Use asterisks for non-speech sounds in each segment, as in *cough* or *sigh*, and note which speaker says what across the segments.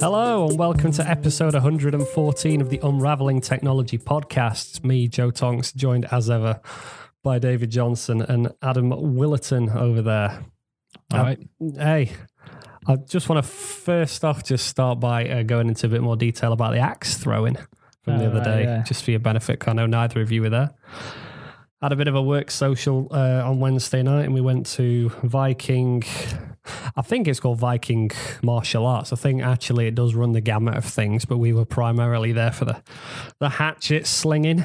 Speaker 1: Hello and welcome to episode 114 of the Unraveling Technology podcast. Me, Joe Tonks, joined as ever by David Johnson and Adam Willerton over there.
Speaker 2: All right.
Speaker 1: Uh, hey, I just want to first off just start by uh, going into a bit more detail about the axe throwing from the
Speaker 2: Oh,
Speaker 1: other
Speaker 2: right,
Speaker 1: day,
Speaker 2: yeah.
Speaker 1: just for your benefit. I know neither of you were there. Had a bit of a work social uh, on Wednesday night, and we went to Viking. I think it's called Viking martial arts. I think actually it does run the gamut of things, but we were primarily there for the the hatchet slinging.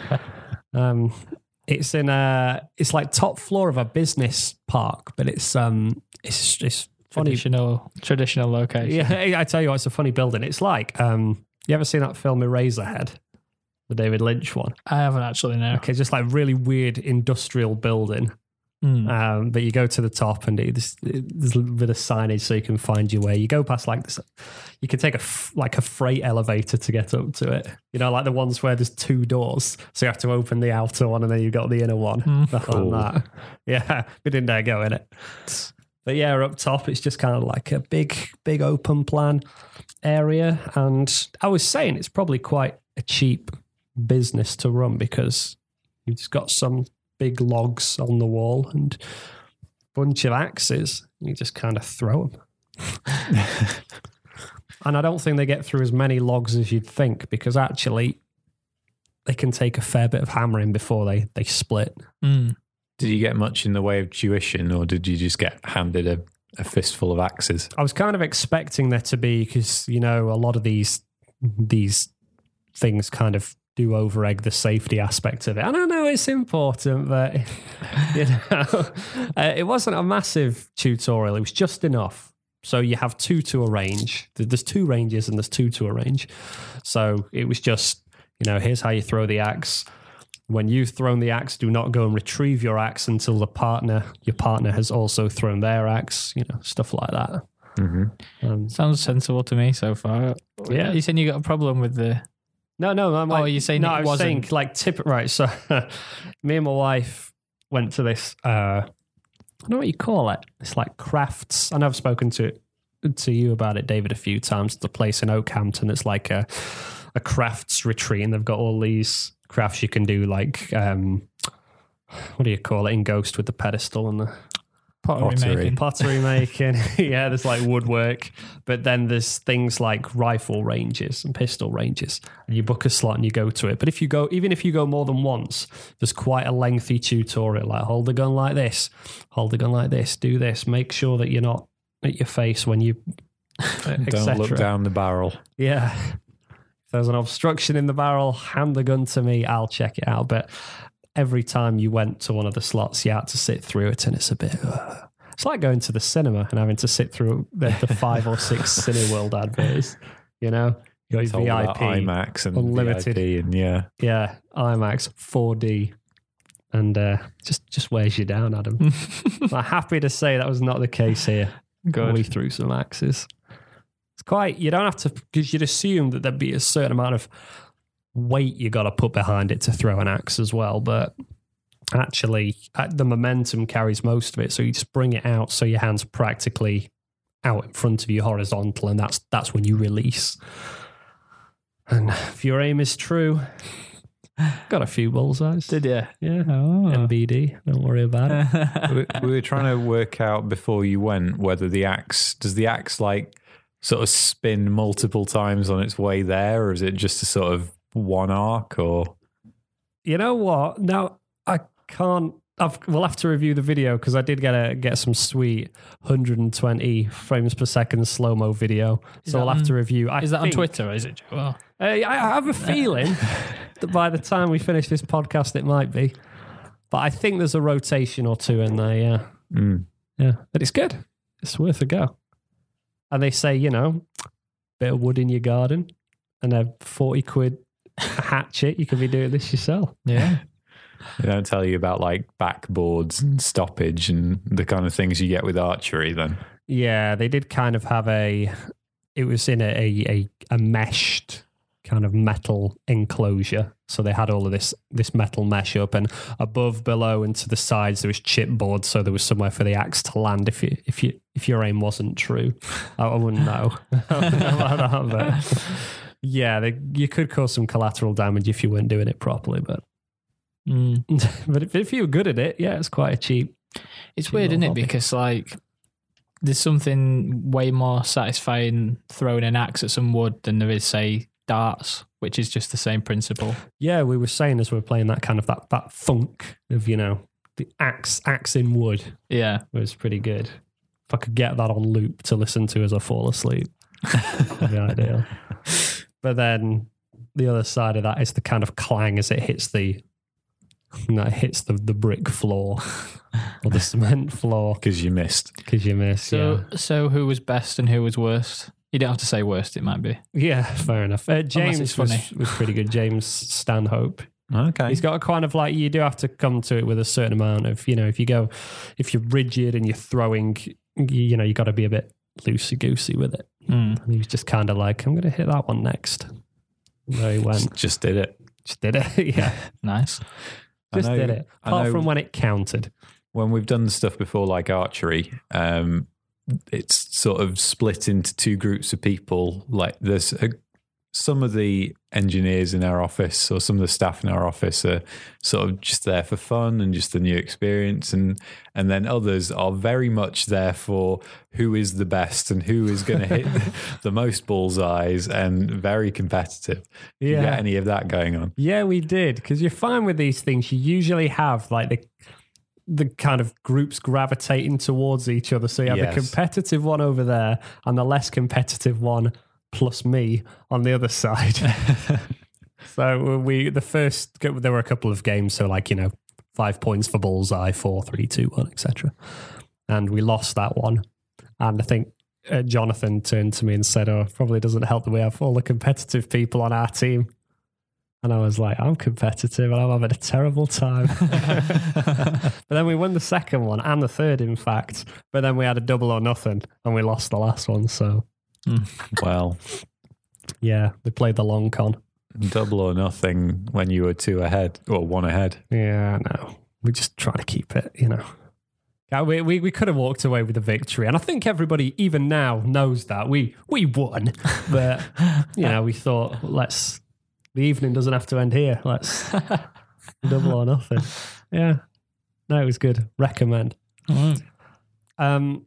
Speaker 1: *laughs* um, it's in a it's like top floor of a business park, but it's um it's it's funny.
Speaker 2: Traditional, traditional location.
Speaker 1: Yeah, I tell you what, it's a funny building. It's like um, you ever seen that film Eraserhead, the David Lynch one?
Speaker 2: I haven't actually No.
Speaker 1: Okay, just like really weird industrial building.
Speaker 2: Hmm.
Speaker 1: Um, but you go to the top and it's, there's a bit of signage so you can find your way. You go past like this, you can take a f- like a freight elevator to get up to it. You know, like the ones where there's two doors, so you have to open the outer one and then you've got the inner one. behind
Speaker 3: Cool.
Speaker 1: that. Yeah, *laughs* we didn't dare go in it. But yeah, up top, it's just kind of like a big, big open plan area. And I was saying it's probably quite a cheap business to run because you've just got some big logs on the wall and a bunch of axes. You just kind of throw them. *laughs* and I don't think they get through as many logs as you'd think because actually they can take a fair bit of hammering before they, they split.
Speaker 2: Hmm.
Speaker 3: Did you get much in the way of tuition, or did you just get handed a, a fistful of axes?
Speaker 1: I was kind of expecting there to be because you know a lot of these these things kind of do over egg the safety aspect of it. And I know it's important, but *laughs* you know, *laughs* uh, it wasn't a massive tutorial. It was just enough. So you have two to arrange. There- There's two ranges and there's two to arrange. So it was just you know here's how you throw the axe. When you've thrown the axe, do not go and retrieve your axe until the partner, your partner, has also thrown their axe. You know, stuff like that.
Speaker 3: Mm-hmm.
Speaker 1: Um,
Speaker 2: Sounds sensible to me so far.
Speaker 1: Yeah.
Speaker 2: You saying you got a problem with the.
Speaker 1: No, no, I'm
Speaker 2: Oh, you're saying
Speaker 1: no.
Speaker 2: it
Speaker 1: I was
Speaker 2: wasn't-
Speaker 1: saying like tip right. So, *laughs* me and my wife went to this. uh I don't know what you call it. It's like crafts. I know I've spoken to to you about it, David, a few times. The place in Okehampton. It's like a a crafts retreat, and they've got all these crafts you can do. Like, um what do you call it in Ghost with the pedestal and the
Speaker 2: Pottery,
Speaker 3: Pottery.
Speaker 2: making.
Speaker 1: pottery *laughs* making. *laughs* yeah, there's like woodwork, but then there's things like rifle ranges and pistol ranges. And you book a slot and you go to it. But if you go, even if you go more than once, there's quite a lengthy tutorial. Like hold the gun like this, hold the gun like this, do this. Make sure that you're not at your face when you. *laughs*
Speaker 3: Don't look down the barrel.
Speaker 1: Yeah. There's an obstruction in the barrel, hand the gun to me. I'll check it out. But every time you went to one of the slots, you had to sit through it, and it's a bit. uh, it's like going to the cinema and having to sit through the, the five or six *laughs* Cineworld adverts. You know, you got your VIP,
Speaker 3: IMAX and
Speaker 1: unlimited.
Speaker 3: VIP and yeah.
Speaker 1: yeah, IMAX 4D, and uh, just just wears you down, Adam. *laughs* I'm happy to say that was not the case here.
Speaker 2: Good.
Speaker 1: We threw some axes. It's quite. You don't have to because you'd assume that there'd be a certain amount of weight you got to put behind it to throw an axe as well, but. Actually, uh, the momentum carries most of it, so you just bring it out so your hands practically out in front of you horizontal, and that's that's when you release. And if your aim is true, got a few bullseyes.
Speaker 2: Did you?
Speaker 1: yeah,
Speaker 2: Oh.
Speaker 1: MBD. Don't worry about it. *laughs*
Speaker 3: we, we were trying to work out before you went whether the axe does the axe like sort of spin multiple times on its way there, or is it just a sort of one arc? Or
Speaker 1: You know what? Now I can't. I've, we'll have to review the video because I did get a get some sweet 120 frames per second slow mo video.
Speaker 2: Is
Speaker 1: so
Speaker 2: that
Speaker 1: we'll have to review. I
Speaker 2: Is that on Twitter or is it? Well,
Speaker 1: Uh, I have a feeling *laughs* that by the time we finish this podcast, it might be. But I think there's a rotation or two in there. Yeah,
Speaker 3: Mm.
Speaker 1: yeah. But it's good. It's worth a go. And they say, you know, bit of wood in your garden and a 40 quid hatchet. You could be doing this yourself.
Speaker 2: yeah. *laughs*
Speaker 3: They don't tell you about like backboards and stoppage and the kind of things you get with archery. Then
Speaker 1: Yeah, they did kind of have a it was in a, a, a, a meshed kind of metal enclosure. So they had all of this this metal mesh up, and above, below, and to the sides there was chipboard, so there was somewhere for the axe to land if you if you if your aim wasn't true. I, wouldn't know. I wouldn't know about that, but yeah, they, you could cause some collateral damage if you weren't doing it properly. But
Speaker 2: Mm. *laughs*
Speaker 1: but if, if you were good at it, yeah, it's quite a cheap.
Speaker 2: It's
Speaker 1: Cheap
Speaker 2: weird, isn't it?
Speaker 1: hobby.
Speaker 2: Because like there's something way more satisfying throwing an axe at some wood than there is, say, darts, which is just the same principle.
Speaker 1: Yeah, we were saying as we were playing that kind of that that funk of you know the axe axe in wood
Speaker 2: Yeah.
Speaker 1: was pretty good. If I could get that on loop to listen to as I fall asleep, *laughs* that'd be ideal. But then the other side of that is the kind of clang as it hits the that hits the, the brick floor or the cement floor *laughs*
Speaker 3: Because you missed.
Speaker 1: because you missed.
Speaker 2: So so who was best and who was worst? You don't have to say worst. It might be.
Speaker 1: yeah, yeah, fair enough. Uh, James was, was pretty good. James Stanhope.
Speaker 3: Okay.
Speaker 1: He's got a kind of like you do have to come to it with a certain amount of you know if you go if you're rigid and you're throwing you, you know you got to be a bit loosey goosey with it.
Speaker 2: Mm.
Speaker 1: And he was just kind of like I'm going to hit that one next. And there he went.
Speaker 3: Just did it.
Speaker 1: Just did it. *laughs* yeah, *laughs*
Speaker 2: Nice.
Speaker 1: Just
Speaker 3: know-
Speaker 1: did it. Apart from when it counted.
Speaker 3: when we've done stuff before like archery um it's sort of split into two groups of people. Like there's a, some of the engineers in our office or some of the staff in our office are sort of just there for fun and just a new experience. And and then others are very much there for who is the best and who is going to hit *laughs* *laughs* the most bullseyes and very competitive. Get any of that going on?
Speaker 1: Yeah, we did because you're fine with these things. You usually have like the the kind of groups gravitating towards each other. So you have
Speaker 3: Yes.
Speaker 1: the competitive one over there and the less competitive one plus me on the other *laughs* side. *laughs* so we the first there were a couple of games. So like you know five points for bullseye, four, three, two, one, etc. And we lost that one. And I think uh, Jonathan turned to me and said, "Oh, probably doesn't help that we have all the competitive people on our team." And I was like, I'm competitive and I'm having a terrible time. *laughs* but then we won the second one and the third, in fact. But then we had a double or nothing and we lost the last one. So, hmm.
Speaker 3: well
Speaker 1: yeah, they played the long con.
Speaker 3: double or nothing when you were two ahead or one ahead
Speaker 1: Yeah, no. We just try to keep it, you know. Yeah, we, we, we could have walked away with a victory. And I think everybody, even now, knows that. We, we won. But, you *laughs* know, we thought, let's, the evening doesn't have to end here. Let's *laughs* double or nothing. Yeah. No, it was good. Recommend.
Speaker 2: Mm.
Speaker 1: Um,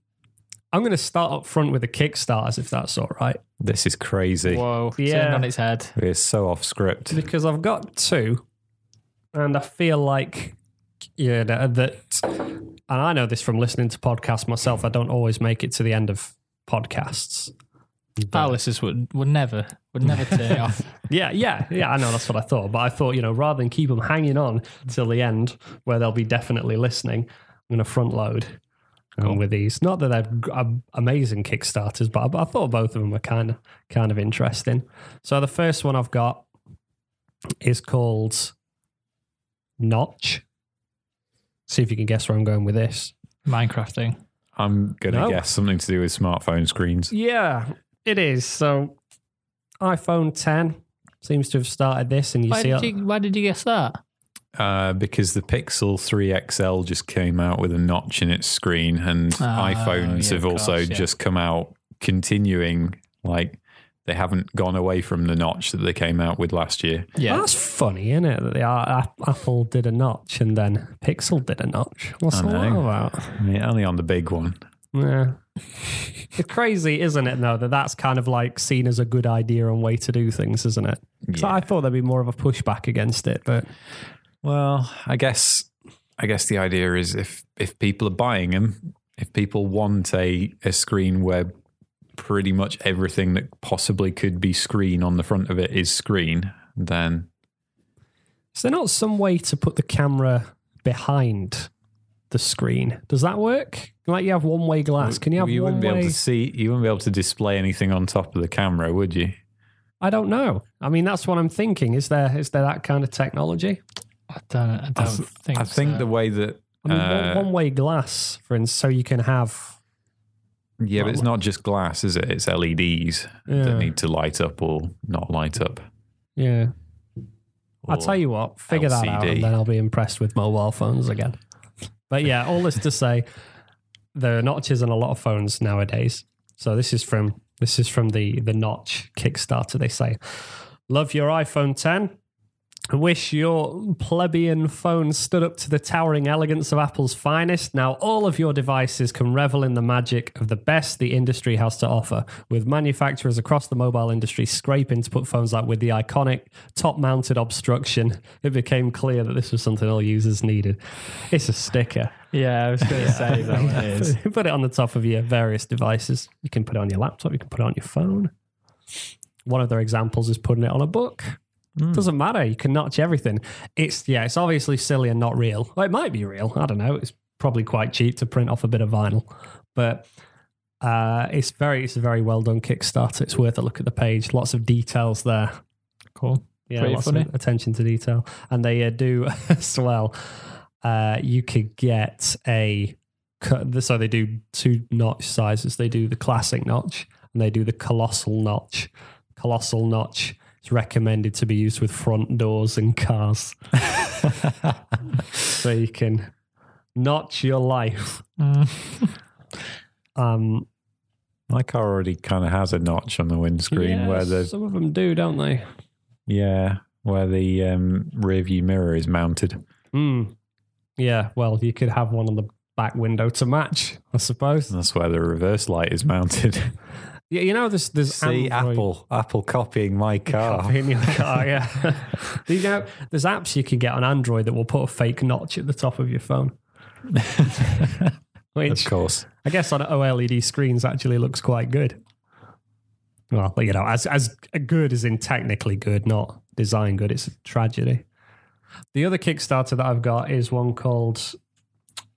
Speaker 1: I'm going to start up front with the Kickstarters, if that's all right,
Speaker 3: This is crazy.
Speaker 2: Whoa.
Speaker 1: Yeah.
Speaker 2: Turned on its head.
Speaker 3: We're so off script.
Speaker 1: because I've got two, and I feel like yeah that, that, and I know this from listening to podcasts myself. I don't always make it to the end of podcasts.
Speaker 2: Our listeners would, would never would never turn it off. *laughs*
Speaker 1: Yeah, yeah, yeah. I know that's what I thought, but I thought you know rather than keep them hanging on till the end, where they'll be definitely listening, I'm going to front load. um, with these, not that they're g- am- amazing Kickstarters, but I, I thought both of them were kind of kind of interesting. So the first one I've got is called Notch. See if you can guess where I'm going with this.
Speaker 2: Minecrafting.
Speaker 3: I'm going to
Speaker 1: No.
Speaker 3: guess something to do with smartphone screens.
Speaker 1: Yeah, it is. So iPhone 10 seems to have started this, and you
Speaker 2: Why
Speaker 1: see
Speaker 2: did you, why did you guess that?
Speaker 3: Uh, because the Pixel 3 XL just came out with a notch in its screen, and
Speaker 2: Ah,
Speaker 3: iPhones
Speaker 2: yeah,
Speaker 3: have
Speaker 2: of
Speaker 3: also
Speaker 2: course, yeah.
Speaker 3: just come out continuing. Like they haven't gone away from the notch that they came out with last year.
Speaker 2: Yeah.
Speaker 1: That's funny, isn't it? That the, uh, Apple did a notch and then Pixel did a notch. What's
Speaker 3: I
Speaker 1: all that about?
Speaker 3: I mean, only on the big one.
Speaker 1: Yeah. It's crazy, isn't it, though, that that's kind of like seen as a good idea and way to do things, isn't it? So
Speaker 3: Yeah.
Speaker 1: I thought there'd be more of a pushback against it, but
Speaker 3: Well, I guess I guess the idea is if if people are buying them, if people want a a screen where pretty much everything that possibly could be screen on the front of it is screen, then
Speaker 1: is there not some way to put the camera behind the screen? Does that work? Like you have one way glass. Can you have
Speaker 3: you
Speaker 1: one
Speaker 3: wouldn't be
Speaker 1: way?
Speaker 3: able to see you wouldn't be able to display anything on top of the camera, would you?
Speaker 1: I don't know. I mean, that's what I'm thinking. Is there is there that kind of technology?
Speaker 2: I don't. I don't
Speaker 3: th-
Speaker 2: think.
Speaker 3: I think
Speaker 2: so.
Speaker 3: the way that
Speaker 1: I mean,
Speaker 3: Uh,
Speaker 1: one, one way glass, for instance, so you can have
Speaker 3: Yeah, but it's not just glass, is it? It's LEDs
Speaker 1: Yeah.
Speaker 3: that need to light up or not light up.
Speaker 1: Yeah. I'll tell you what, figure that out, and then I'll be impressed with mobile phones again. But yeah, all this to say, there are notches on a lot of phones nowadays. So this is from this is from the the notch Kickstarter. They say, "Love your iPhone 10." Wish your plebeian phone stood up to the towering elegance of Apple's finest. Now, all of your devices can revel in the magic of the best the industry has to offer, with manufacturers across the mobile industry scraping to put phones out with the iconic top mounted obstruction. It became clear that this was something all users needed. It's a sticker.
Speaker 2: Yeah, I was going to say that *laughs*
Speaker 1: put it on the top of your various devices. You can put it on your laptop, you can put it on your phone. One of their examples is putting it on a book. Doesn't matter. You can notch everything. It's yeah, it's obviously silly and not real. Well, it might be real. I don't know. It's probably quite cheap to print off a bit of vinyl, but uh, it's very it's a very well done Kickstarter. It's worth a look at the page. Lots of details there.
Speaker 2: Cool.
Speaker 1: Yeah,
Speaker 2: Pretty
Speaker 1: lots
Speaker 2: funny.
Speaker 1: of attention to detail, and they uh, do *laughs* as well. Uh, you could get a cut. So they do two notch sizes. They do the classic notch and they do the colossal notch. Colossal notch is recommended to be used with front doors and cars, *laughs* so you can notch your life. Um,
Speaker 3: My car already kind of has a notch on the windscreen where the
Speaker 1: some of them do, don't they?
Speaker 3: yeah where the um, rear view mirror is mounted.
Speaker 1: Mm. Yeah. Well, you could have one on the back window to match, I suppose.
Speaker 3: And That's where the reverse light is mounted. *laughs*
Speaker 1: Yeah, you know, there's there's
Speaker 3: See,
Speaker 1: Android
Speaker 3: Apple, Apple copying my *laughs* car.
Speaker 1: copy in your car. *laughs* Yeah, you know, there's apps you can get on Android that will put a fake notch at the top of your phone.
Speaker 3: Of course.
Speaker 1: I guess on OLED screens actually looks quite good. Well, you know, as as good as in technically good, not design good. It's a tragedy. The other Kickstarter that I've got is one called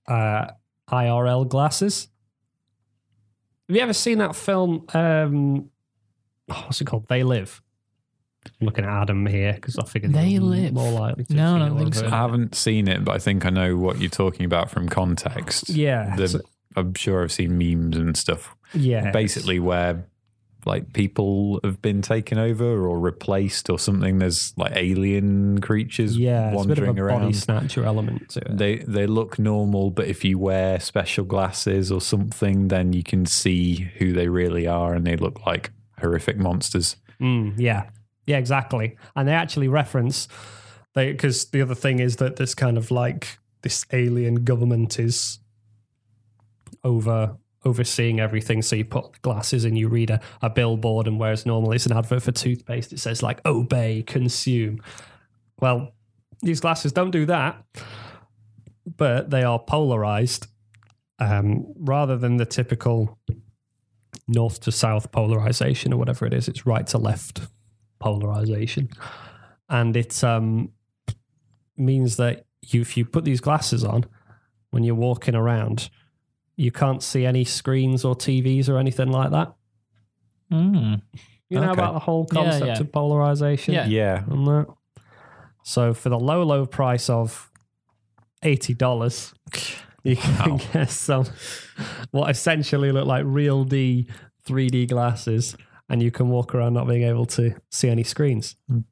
Speaker 1: uh, IRL glasses. Have you ever seen that film? Um, oh, what's it called? They Live. I'm looking at Adam here because I figured
Speaker 2: They
Speaker 1: you're
Speaker 2: Live?
Speaker 1: More likely to
Speaker 2: No,
Speaker 1: have
Speaker 2: I don't think so.
Speaker 3: I haven't seen it, but I think I know what you're talking about from context.
Speaker 1: Yeah,
Speaker 3: The-
Speaker 1: so-
Speaker 3: I'm sure I've seen memes and stuff.
Speaker 1: yeah.
Speaker 3: Basically, where like people have been taken over or replaced or something. There's like alien creatures
Speaker 1: yeah, it's a bit of a
Speaker 3: wandering
Speaker 1: body
Speaker 3: around.
Speaker 1: snatcher element to it.
Speaker 3: They they look normal, but if you wear special glasses or something, then you can see who they really are, and they look like horrific monsters.
Speaker 1: Mm, yeah, yeah, exactly. And they actually reference they because the other thing is that this kind of like this alien government is over overseeing everything. So you put glasses and you read a, a billboard, and whereas normally it's an advert for toothpaste, it says like obey, consume. Well, these glasses don't do that, but they are polarized um, rather than the typical north to south polarization or whatever it is. It's right to left polarization, and it um, means that you, if you put these glasses on when you're walking around, you can't see any screens or TVs or anything like that.
Speaker 2: Mm.
Speaker 1: You know
Speaker 3: Okay.
Speaker 1: about the whole concept
Speaker 2: yeah.
Speaker 1: of polarization.
Speaker 2: Yeah.
Speaker 3: Yeah,
Speaker 1: and that. So for the low, low price of eighty dollars, *laughs* you can
Speaker 3: Wow.
Speaker 1: get some what essentially look like RealD 3D glasses, and you can walk around not being able to see any screens.
Speaker 3: you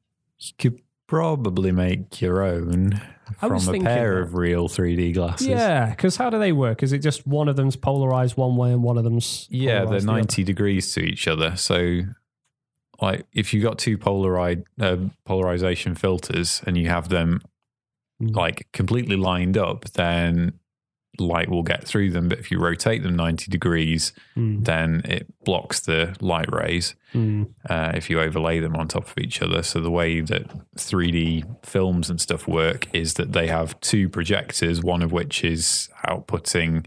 Speaker 3: could probably make your own
Speaker 1: I
Speaker 3: from a pair
Speaker 1: that.
Speaker 3: of real 3D glasses.
Speaker 1: Yeah, because how do they work? Is it just one of them's polarized one way and one of them's
Speaker 3: Yeah, they're
Speaker 1: polarized the
Speaker 3: 90 degrees to each other. So, like, if you've got two polarized uh, polarization filters and you have them
Speaker 1: Mm.
Speaker 3: like completely lined up, then light will get through them. But if you rotate them 90 degrees,
Speaker 1: Mm,
Speaker 3: then it blocks the light rays
Speaker 1: mm,
Speaker 3: uh, if you overlay them on top of each other. So the way that 3D films and stuff work is that they have two projectors, one of which is outputting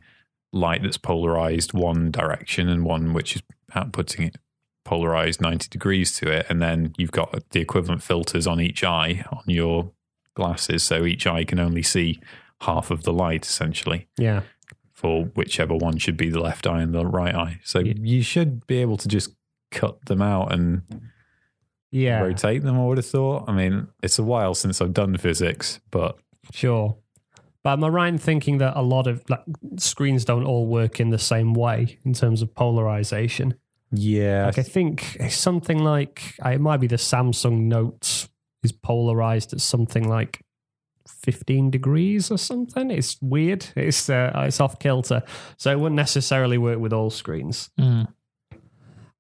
Speaker 3: light that's polarized one direction and one which is outputting it polarized 90 degrees to it. And then you've got the equivalent filters on each eye on your glasses. So each eye can only see half of the light essentially
Speaker 1: yeah.
Speaker 3: for whichever one should be the left eye and the right eye. So
Speaker 1: Yeah.
Speaker 3: you should be able to just cut them out and
Speaker 1: Yeah.
Speaker 3: rotate them, I would have thought. I mean, it's a while since I've done physics, but
Speaker 1: Sure. But am I right in thinking that a lot of like, screens don't all work in the same way in terms of polarization?
Speaker 3: Yeah,
Speaker 1: Like I think something like it might be the Samsung Note is polarized at something like 15 degrees or something. It's weird. It's uh, it's off kilter, so it wouldn't necessarily work with all screens.
Speaker 2: Mm.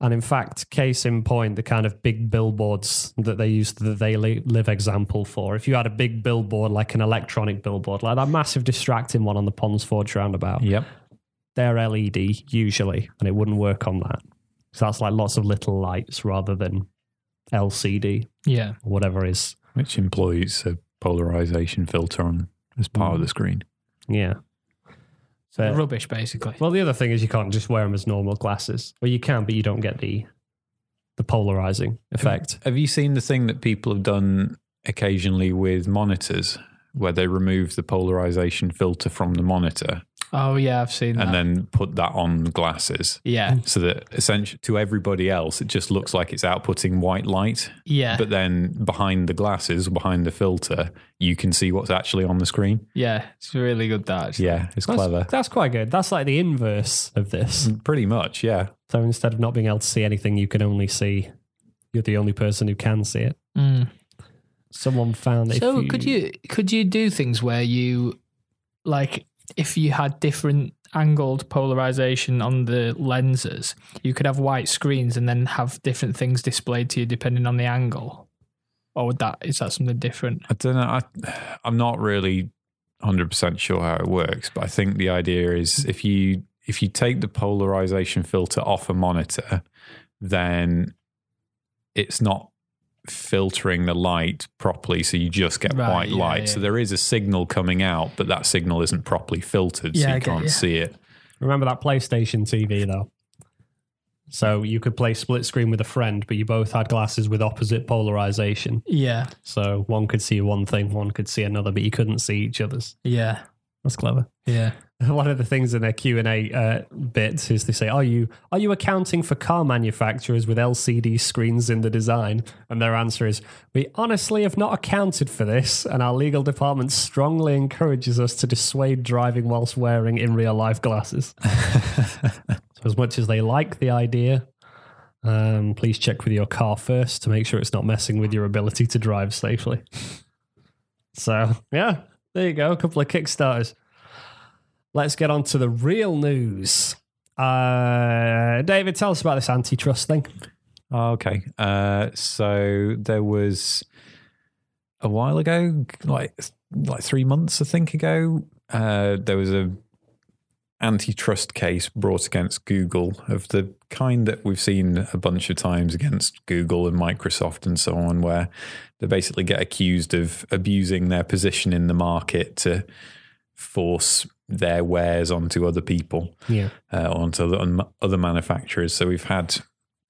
Speaker 1: And in fact, case in point, the kind of big billboards that they use the They Live example for. If you had a big billboard, like an electronic billboard, like that massive distracting one on the Ponds Forge roundabout,
Speaker 3: yep.
Speaker 1: they're LED usually, and it wouldn't work on that. So that's like lots of little lights rather than LCD
Speaker 2: Yeah.
Speaker 1: or whatever is.
Speaker 3: Which employs a polarization filter on as part of the mm. screen.
Speaker 1: Yeah. So,
Speaker 2: Rubbish, basically.
Speaker 1: well, the other thing is you can't just wear them as normal glasses. Well, you can, but you don't get the the polarizing effect.
Speaker 3: Have you seen the thing that people have done occasionally with monitors, where they remove the polarization filter from the monitor
Speaker 2: Oh, yeah, I've seen that.
Speaker 3: and then put that on glasses?
Speaker 2: yeah.
Speaker 3: So that essentially to everybody else, it just looks like it's outputting white light.
Speaker 2: Yeah.
Speaker 3: But then behind the glasses, behind the filter, you can see what's actually on the screen.
Speaker 2: yeah. It's really good, that. actually.
Speaker 3: Yeah, it's
Speaker 1: That's,
Speaker 3: clever.
Speaker 1: that's quite good. That's like the inverse of this.
Speaker 3: Pretty much, yeah.
Speaker 1: So instead of not being able to see anything, you can only see. You're the only person who can see it.
Speaker 2: Mm.
Speaker 1: Someone found. if
Speaker 2: So could you could you do things where you like if you had different angled polarization on the lenses, you could have white screens and then have different things displayed to you depending on the angle? Or would that is that something different?
Speaker 3: I don't know. I, I'm not really 100% sure how it works, but I think the idea is if you if you take the polarization filter off a monitor, then it's not filtering the light properly, so you just get
Speaker 2: Right,
Speaker 3: white
Speaker 2: yeah,
Speaker 3: light.
Speaker 2: yeah.
Speaker 3: So there is a signal coming out, but that signal isn't properly filtered,
Speaker 2: Yeah,
Speaker 3: so
Speaker 2: I
Speaker 3: you
Speaker 2: get
Speaker 3: can't
Speaker 2: you.
Speaker 3: see it.
Speaker 1: remember that PlayStation TV though? So you could play split screen with a friend, but you both had glasses with opposite polarization.
Speaker 2: Yeah.
Speaker 1: So one could see one thing, one could see another, but you couldn't see each other's.
Speaker 2: Yeah.
Speaker 1: That's clever.
Speaker 2: Yeah. *laughs*
Speaker 1: One of the things in their Q and A uh, bits is they say, "Are you are you accounting for car manufacturers with LCD screens in the design?" And their answer is, "We honestly have not accounted for this, and our legal department strongly encourages us to dissuade driving whilst wearing in real life glasses." *laughs* so as much as they like the idea, um, please check with your car first to make sure it's not messing with your ability to drive safely. So yeah, there you go, a couple of kickstarters. Let's get on to the real news. Uh, David, tell us about this antitrust thing.
Speaker 3: Oh, okay. Uh, so there was a while ago, like like three months, I think ago, uh, there was a antitrust case brought against Google of the kind that we've seen a bunch of times against Google and Microsoft and so on, where they basically get accused of abusing their position in the market to force their wares onto other people
Speaker 1: Yeah.
Speaker 3: uh, onto the, on other manufacturers. So we've had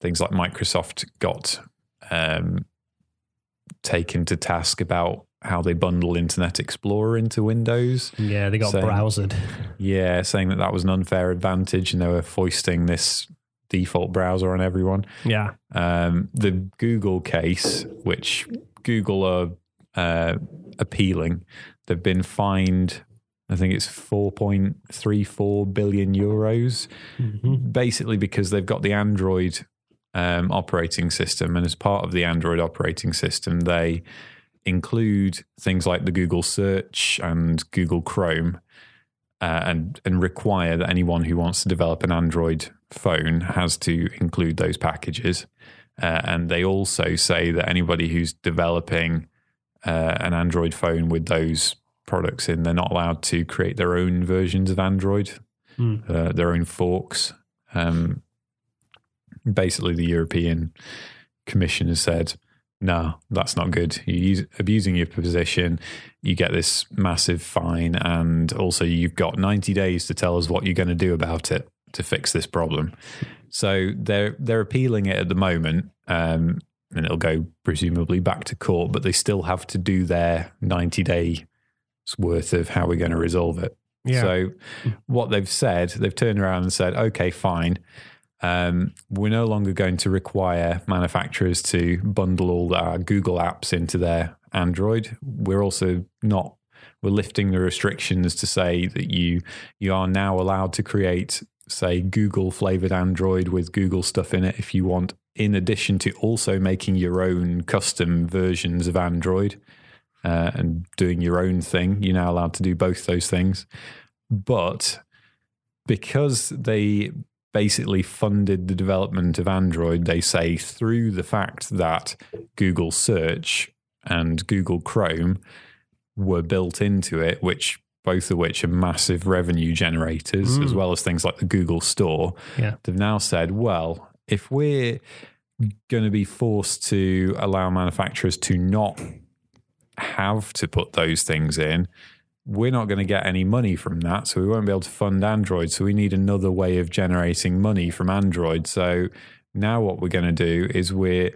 Speaker 3: things like Microsoft got um, taken to task about how they bundle Internet Explorer into Windows.
Speaker 1: Yeah, they got
Speaker 3: Same.
Speaker 1: browsed.
Speaker 3: Yeah, saying that that was an unfair advantage and they were foisting this default browser on everyone.
Speaker 1: Yeah.
Speaker 3: Um, the Google case, which Google are uh, appealing, they've been fined. I think it's 4.34 billion euros,
Speaker 1: Mhm.
Speaker 3: basically because they've got the Android um, operating system, and as part of the Android operating system, they include things like the Google Search and Google Chrome, uh, and and require that anyone who wants to develop an Android phone has to include those packages. Uh, and they also say that anybody who's developing uh, an Android phone with those products in, they're not allowed to create their own versions of Android, uh, their own forks. Um, basically, the European Commission has said, no, that's not good. You're use, abusing your position. You get this massive fine. And also, you've got 90 days to tell us what you're going to do about it to fix this problem. So they're they're appealing it at the moment, um, and it'll go presumably back to court. But they still have to do their 90 days worth of how we're going to resolve it.
Speaker 1: Yeah.
Speaker 3: So what they've said, they've turned around and said, okay, fine. Um, we're no longer going to require manufacturers to bundle all our Google apps into their Android. We're also not we're lifting the restrictions to say that you you are now allowed to create say Google flavored Android with Google stuff in it if you want in addition to also making your own custom versions of Android uh, and doing your own thing. You're now allowed to do both those things. But because they basically funded the development of Android, they say through the fact that Google Search and Google Chrome were built into it, which both of which are massive revenue generators, mm. as well as things like the Google Store.
Speaker 1: Yeah.
Speaker 3: They've now said, well, if we're going to be forced to allow manufacturers to not have to put those things in, we're not going to get any money from that. So we won't be able to fund Android. So we need another way of generating money from Android. So now what we're going to do is we're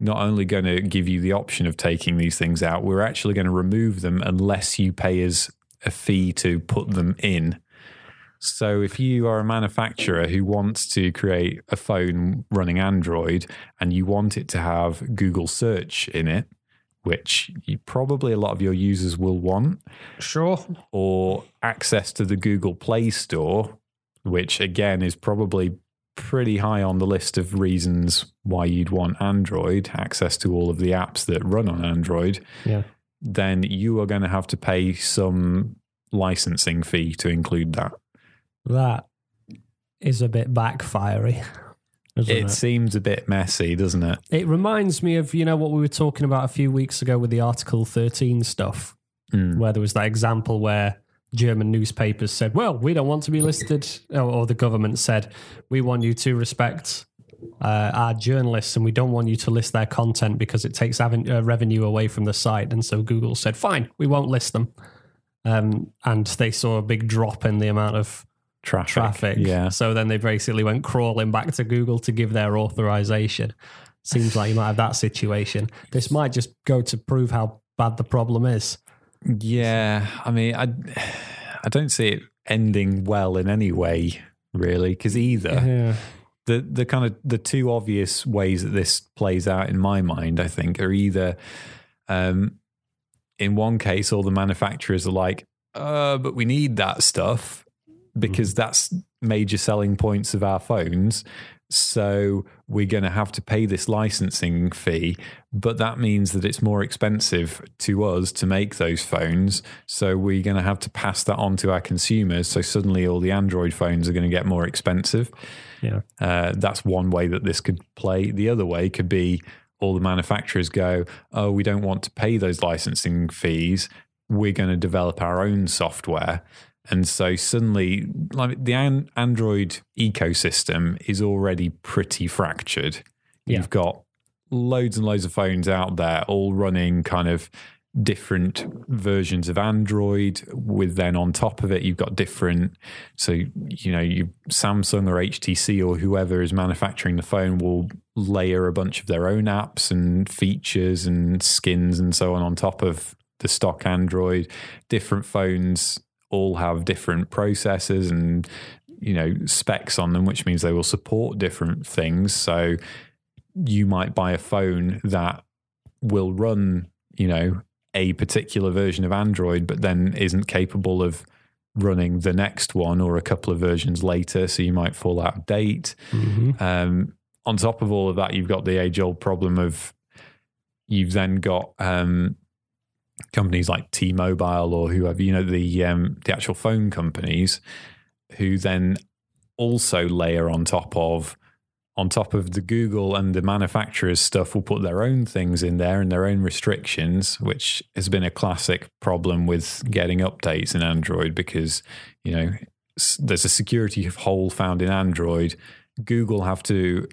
Speaker 3: not only going to give you the option of taking these things out, we're actually going to remove them unless you pay us a fee to put them in. So if you are a manufacturer who wants to create a phone running Android and you want it to have Google search in it, which you, probably a lot of your users will want.
Speaker 1: Sure.
Speaker 3: Or access to the Google Play Store, which again is probably pretty high on the list of reasons why you'd want Android, access to all of the apps that run on Android.
Speaker 1: Yeah.
Speaker 3: Then you are going to have to pay some licensing fee to include that.
Speaker 1: That is a bit backfiery.
Speaker 3: It, it, seems a bit messy, doesn't it?
Speaker 1: It reminds me of, you know, what we were talking about a few weeks ago with the Article 13 stuff,
Speaker 3: mm.
Speaker 1: where there was that example where German newspapers said, well, we don't want to be listed, or, the government said, we want you to respect uh, our journalists and we don't want you to list their content because it takes aven- uh, revenue away from the site. And so Google said, fine, we won't list them. Um, and they saw a big drop in the amount of
Speaker 3: traffic.
Speaker 1: traffic.
Speaker 3: Yeah.
Speaker 1: So then they basically went crawling back to Google to give their authorization. Seems like you might have that situation. This might just go to prove how bad the problem is.
Speaker 3: Yeah, I mean, I, I don't see it ending well in any way, really, because either
Speaker 1: yeah.
Speaker 3: the the kind of the two obvious ways that this plays out in my mind, I think, are either, um, in one case, all the manufacturers are like, uh, but we need that stuff, because that's major selling points of our phones. So we're going to have to pay this licensing fee, but that means that it's more expensive to us to make those phones. So we're going to have to pass that on to our consumers. So suddenly all the Android phones are going to get more expensive.
Speaker 1: Yeah.
Speaker 3: Uh, that's one way that this could play. The other way could be all the manufacturers go, oh, we don't want to pay those licensing fees. We're going to develop our own software. And so suddenly, like the Android ecosystem is already pretty fractured.
Speaker 1: Yeah.
Speaker 3: You've got loads and loads of phones out there, all running kind of different versions of Android. With then on top of it, you've got different. So you know, you Samsung or HTC or whoever is manufacturing the phone will layer a bunch of their own apps and features and skins and so on on top of the stock Android. Different phones all have different processors and you know specs on them, which means they will support different things. So you might buy a phone that will run, you know, a particular version of Android, but then isn't capable of running the next one or a couple of versions later. So you might fall out of date.
Speaker 1: Mm-hmm.
Speaker 3: Um, on top of all of that, you've got the age old problem of you've then got um, companies like T-Mobile or whoever, you know, the um, the actual phone companies, who then also layer on top of on top of the Google and the manufacturers stuff will put their own things in there and their own restrictions, which has been a classic problem with getting updates in Android because you know there's a security hole found in Android. Google have to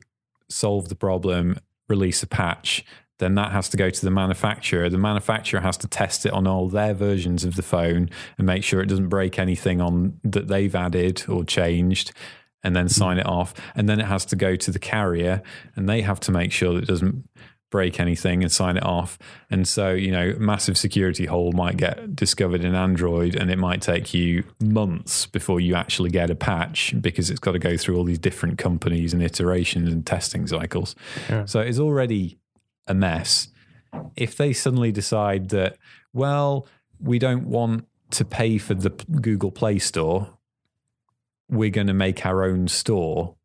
Speaker 3: solve the problem, release a patch, then that has to go to the manufacturer. The manufacturer has to test it on all their versions of the phone and make sure it doesn't break anything on that they've added or changed and then hmm. sign it off. And then it has to go to the carrier and they have to make sure that it doesn't break anything and sign it off. And so, you know, massive security hole might get discovered in Android and it might take you months before you actually get a patch because it's got to go through all these different companies and iterations and testing cycles.
Speaker 1: Yeah.
Speaker 3: So it's already a mess. If they suddenly decide that, well, we don't want to pay for the Google Play Store. We're going to make our own store.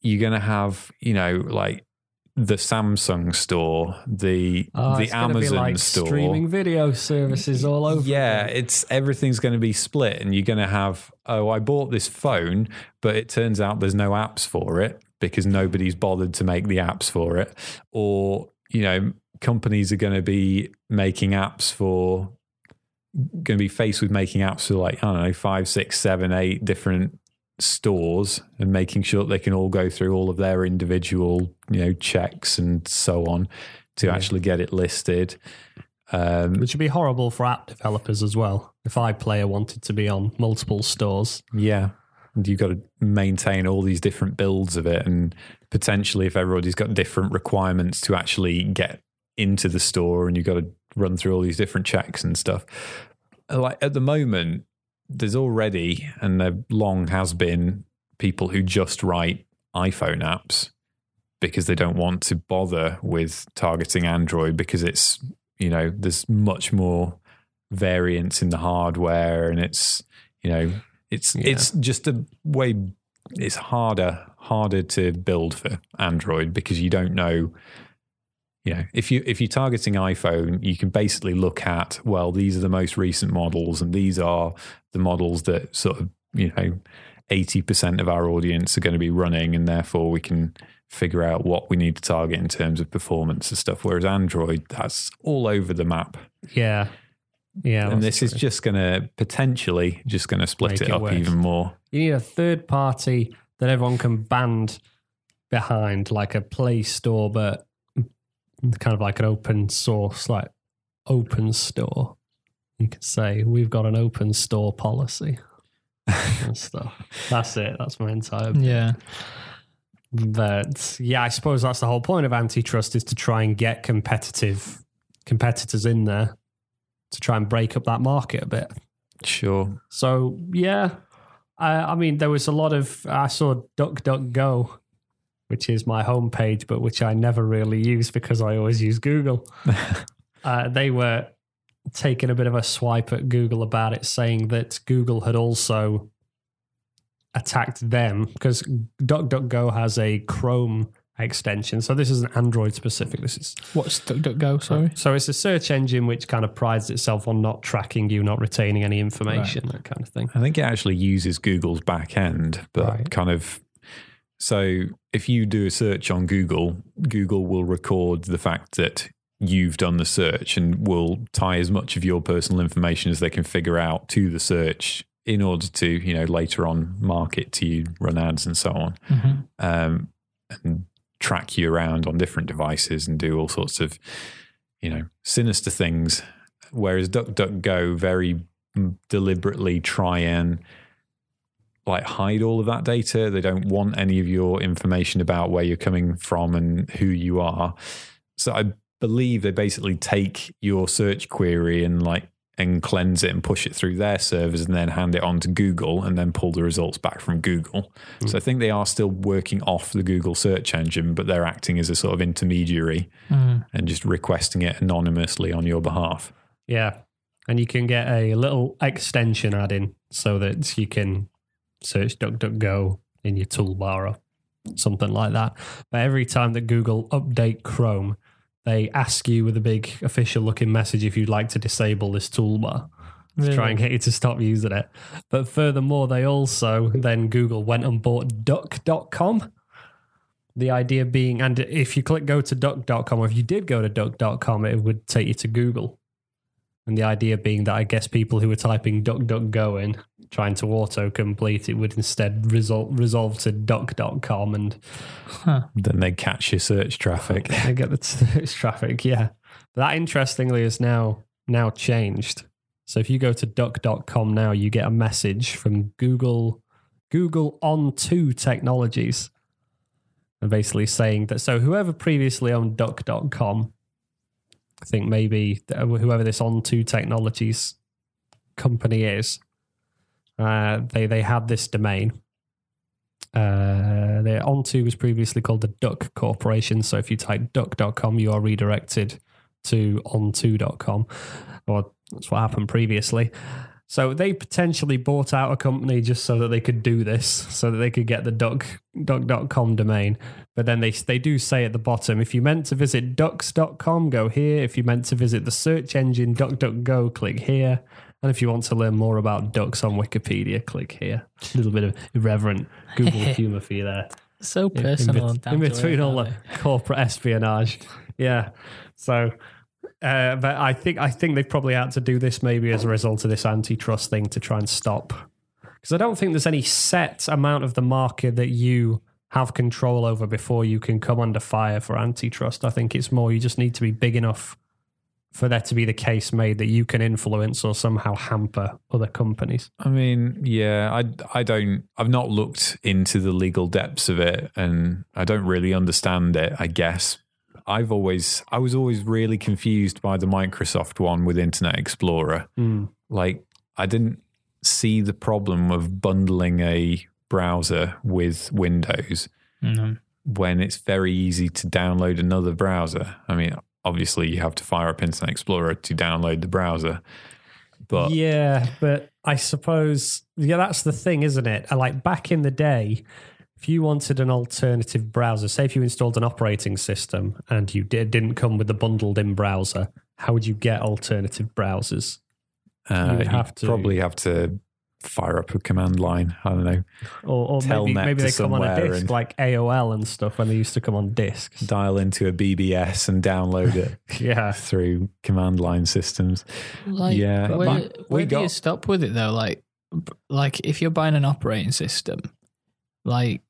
Speaker 3: You're going to have, you know, like the Samsung store, the
Speaker 1: Oh,
Speaker 3: the
Speaker 1: it's gonna be
Speaker 3: Amazon
Speaker 1: like
Speaker 3: store.
Speaker 1: streaming video services all over.
Speaker 3: Yeah,
Speaker 1: again.
Speaker 3: it's everything's going to be split, and you're going to have. Oh, I bought this phone, but it turns out there's no apps for it because nobody's bothered to make the apps for it, or you know, companies are going to be making apps for. Going to be faced with making apps for like I don't know five, six, seven, eight different stores and making sure that they can all go through all of their individual you know checks and so on to
Speaker 1: Yeah.
Speaker 3: actually get it listed. Um,
Speaker 1: which would be horrible for app developers as well. If iPlayer wanted to be on multiple stores,
Speaker 3: Yeah. You've got to maintain all these different builds of it. And potentially, if everybody's got different requirements to actually get into the store, and you've got to run through all these different checks and stuff. Like at the moment, there's already, and there long has been, people who just write iPhone apps because they don't want to bother with targeting Android because it's, you know, there's much more variance in the hardware and it's, you know, it's
Speaker 1: Yeah.
Speaker 3: it's just a way it's harder harder to build for Android because you don't know you know if you if you're targeting iPhone you can basically look at well these are the most recent models and these are the models that sort of you know 80% of our audience are going to be running and therefore we can figure out what we need to target in terms of performance and stuff. Whereas Android that's all over the map.
Speaker 1: Yeah, yeah.
Speaker 3: and
Speaker 1: that's
Speaker 3: this is just going to potentially just going to split
Speaker 1: Make
Speaker 3: it,
Speaker 1: it
Speaker 3: up even more.
Speaker 1: you need a third party that everyone can band behind, like a Play Store, but kind of like an open source, like open store. You could say we've got an open store policy *laughs* and stuff. That's it. That's my entire
Speaker 2: Yeah.
Speaker 1: But yeah, I suppose that's the whole point of antitrust is to try and get competitive competitors in there to try and break up that market a bit.
Speaker 3: Sure.
Speaker 1: So yeah, I, I mean, there was a lot of I saw DuckDuckGo, which is my homepage, but which I never really use because I always use Google. *laughs* uh, they were taking a bit of a swipe at Google about it, saying that Google had also attacked them because DuckDuckGo has a Chrome extension. So this isn't Android specific. This is
Speaker 2: What's DuckDuckGo? Sorry.
Speaker 1: so it's a search engine which kind of prides itself on not tracking you, not retaining any information, that kind of thing.
Speaker 3: I think it actually uses Google's back end, but
Speaker 1: Right.
Speaker 3: kind of. So if you do a search on Google, Google will record the fact that you've done the search and will tie as much of your personal information as they can figure out to the search in order to, you know, later on market to you, run ads and so on.
Speaker 2: Mhm.
Speaker 3: um, and track you around on different devices and do all sorts of, you know, sinister things. Whereas DuckDuckGo very deliberately try and like hide all of that data. They don't want any of your information about where you're coming from and who you are. So I believe they basically take your search query and like and cleanse it and push it through their servers and then hand it on to Google and then pull the results back from Google. So I think they are still working off the Google search engine, but they're acting as a sort of intermediary
Speaker 2: Mm.
Speaker 3: and just requesting it anonymously on your behalf.
Speaker 1: Yeah. And you can get a little extension add in so that you can search DuckDuckGo in your toolbar or something like that. But every time that Google update Chrome, they ask you with a big official looking message if you'd like to disable this toolbar to try and get you to stop using it. But furthermore, they also then Google went and bought duck.com. The idea being, and if you click go to duck.com, or if you did go to duck.com, it would take you to Google. And the idea being that I guess people who were typing DuckDuckGo in, trying to autocomplete it, would instead result, resolve to duck.com and
Speaker 3: Then they catch your search traffic. *laughs*
Speaker 1: I get the search traffic, yeah. That interestingly is now now changed. So if you go to duck.com now, you get a message from Google Google On2 Technologies. And basically saying that so whoever previously owned duck.com, I think maybe whoever this On2 Technologies company is, uh, they they had this domain. Uh, the On2 was previously called the Duck Corporation. So if you type duck.com, you are redirected to on2.com or That's what happened previously. So they potentially bought out a company just so that they could do this, so that they could get the duck duck.com domain. But then they they do say at the bottom, if you meant to visit ducks.com, go here. If you meant to visit the search engine DuckDuckGo, click here. And if you want to learn more about ducks on Wikipedia, click here. A little bit of irreverent Google *laughs* humor for you there.
Speaker 2: So
Speaker 1: In-
Speaker 2: personal.
Speaker 1: in, bet- in between all the corporate espionage. *laughs* Yeah. So, uh, but I think I think they probably had to do this maybe as a result of this antitrust thing to try and stop. Because I don't think there's any set amount of the market that you have control over before you can come under fire for antitrust. I think it's more you just need to be big enough for there to be the case made that you can influence or somehow hamper other companies.
Speaker 3: I mean, yeah, I, I don't, I've not looked into the legal depths of it and I don't really understand it, I guess. I've always, I was always really confused by the Microsoft one with Internet Explorer. Hmm. Like, I didn't see the problem of bundling a browser with Windows?
Speaker 2: No.
Speaker 3: when it's very easy to download another browser. I mean, obviously, you have to fire up Internet Explorer to download the browser. But
Speaker 1: yeah, but I suppose yeah, that's the thing, isn't it? Like back in the day, if you wanted an alternative browser, say if you installed an operating system and you did, didn't come with the bundled in browser, how would you get alternative browsers?
Speaker 3: Uh,
Speaker 1: You would have to-
Speaker 3: probably have to fire up a command line. I don't know,
Speaker 1: Or, or maybe, maybe they come on a disc
Speaker 3: and-
Speaker 1: like AOL and stuff when they used to come on discs.
Speaker 3: dial into a BBS and download it *laughs*
Speaker 1: Yeah.
Speaker 3: through command line systems.
Speaker 2: Like,
Speaker 3: Yeah,
Speaker 2: where,
Speaker 3: but we
Speaker 2: where do you stop with it though? Like, like if you're buying an operating system, like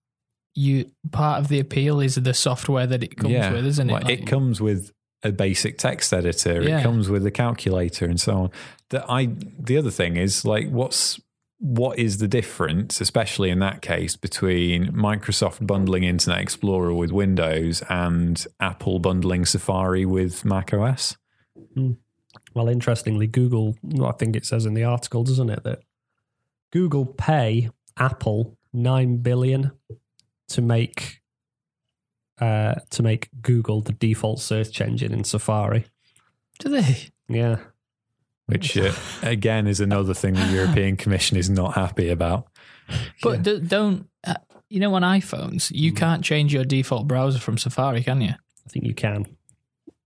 Speaker 2: you part of the appeal is the software that it comes with, isn't it?
Speaker 3: Like, it comes with a basic text editor.
Speaker 2: Yeah.
Speaker 3: It comes with a calculator and so on. The I the other thing is like what's what is the difference, especially in that case, between Microsoft bundling Internet Explorer with Windows and Apple bundling Safari with Mac OS? Hmm.
Speaker 1: Well, interestingly, Google, well, I think it says in the article, doesn't it, that Google pay Apple nine billion to make uh, to make Google the default search engine in Safari.
Speaker 2: do they?
Speaker 1: Yeah,
Speaker 3: Which uh, *laughs* again is another thing the European Commission is not happy about.
Speaker 2: But do, don't uh, you know on iPhones you can't change your default browser from Safari, can you?
Speaker 1: I think you can.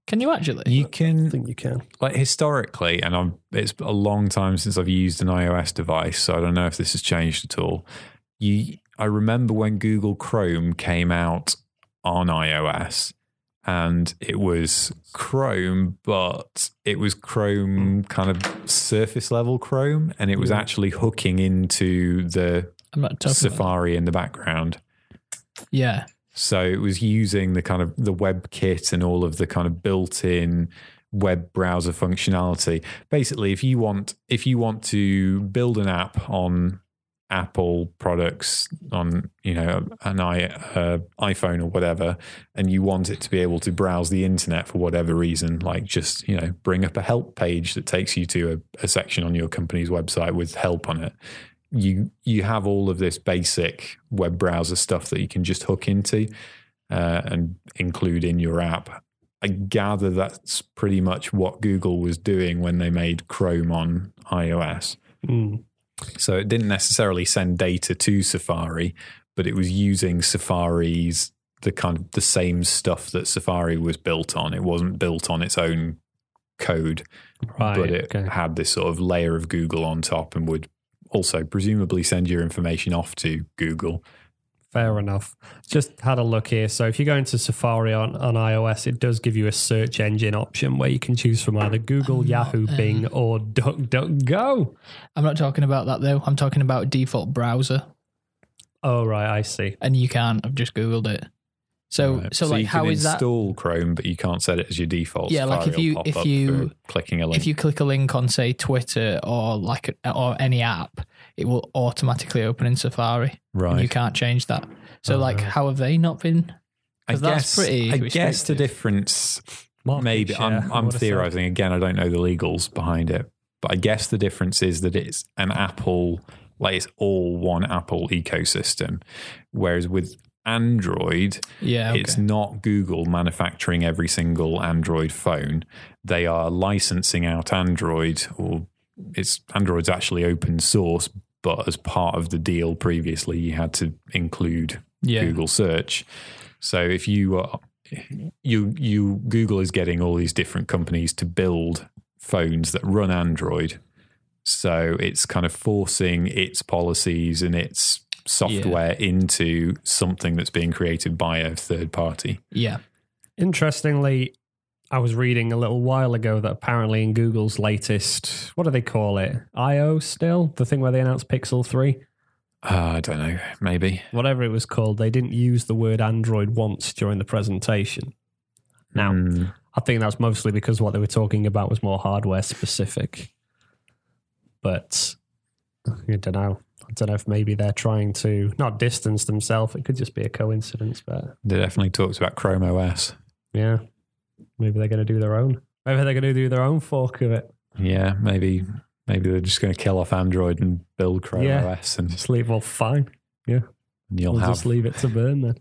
Speaker 2: Can you actually?
Speaker 3: You can.
Speaker 1: I think you can.
Speaker 3: like historically, and I'm, it's a long time since I've used an iOS device, so I don't know if this has changed at all. You, I remember when Google Chrome came out on iOS, and it was Chrome, but it was Chrome hmm. kind of surface level Chrome, and it was actually hooking into the
Speaker 2: I'm not talking. About,
Speaker 3: Safari in the background.
Speaker 2: yeah,
Speaker 3: So it was using the kind of the WebKit and all of the kind of built-in web browser functionality. Basically, if you want if you want to build an app on Apple products on you know an i uh, iPhone or whatever, and you want it to be able to browse the internet for whatever reason, like just you know bring up a help page that takes you to a, a section on your company's website with help on it. You you have all of this basic web browser stuff that you can just hook into uh, and include in your app. I gather that's pretty much what Google was doing when they made Chrome on iOS.
Speaker 1: Mm.
Speaker 3: So it didn't necessarily send data to Safari, but it was using Safari's the kind of the same stuff that Safari was built on. It wasn't built on its own code,
Speaker 1: Right.
Speaker 3: but it
Speaker 1: okay.
Speaker 3: had this sort of layer of Google on top and would also presumably send your information off to Google.
Speaker 1: Fair enough. Just had a look here. So if you go into Safari on, on iOS, it does give you a search engine option where you can choose from either Google, Yahoo, uh, Bing, or DuckDuckGo.
Speaker 2: I'm not talking about that though. I'm talking about default browser,
Speaker 1: Oh, right. I see.
Speaker 2: and you can't. I've just googled it. So,
Speaker 3: Right.
Speaker 2: so like,
Speaker 3: you
Speaker 2: how
Speaker 3: can
Speaker 2: is that?
Speaker 3: install Chrome, but you can't set it as your default.
Speaker 2: Yeah, like if you- if you-
Speaker 3: clicking a link.
Speaker 2: If you click a link on, say, Twitter or like or any app, it will automatically open in Safari,
Speaker 3: right,
Speaker 2: and you can't change that. So,
Speaker 1: Oh,
Speaker 2: like,
Speaker 1: right.
Speaker 2: how have they not been?
Speaker 3: I
Speaker 2: 'cause that's
Speaker 3: guess.
Speaker 2: pretty
Speaker 3: I guess the difference.
Speaker 1: Market
Speaker 3: maybe
Speaker 1: share,
Speaker 3: I'm,
Speaker 1: I
Speaker 3: I'm theorizing again. I don't know the legals behind it, but I guess the difference is that it's an Apple, like it's all one Apple ecosystem, whereas with Android,
Speaker 2: Yeah, okay.
Speaker 3: it's not Google manufacturing every single Android phone. They are licensing out Android, or it's Android's actually open source, but as part of the deal previously, you had to include
Speaker 2: Yeah.
Speaker 3: Google search. So if you are you you Google is getting all these different companies to build phones that run Android. So it's kind of forcing its policies and its software into something that's being created by a third party.
Speaker 2: yeah.
Speaker 1: Interestingly, I was reading a little while ago that apparently in Google's latest, what do they call it? I.O. still? The thing where they announced Pixel 3?
Speaker 3: Uh, I don't know, maybe.
Speaker 1: Whatever it was called, they didn't use the word Android once during the presentation. Now,
Speaker 3: Hmm.
Speaker 1: I think that's mostly because what they were talking about was more hardware specific. But I don't know. I don't know if maybe they're trying to not distance themselves. It could just be a coincidence, but
Speaker 3: they definitely talked about Chrome OS.
Speaker 1: yeah, maybe they're going to do their own. Maybe they're going to do their own fork of it.
Speaker 3: Yeah, maybe maybe they're just going to kill off Android and build Chrome
Speaker 1: Yeah.
Speaker 3: OS, and
Speaker 1: Just leave. Well, fine.
Speaker 3: Yeah, you'll
Speaker 1: We'll
Speaker 3: have
Speaker 1: just leave it to burn then.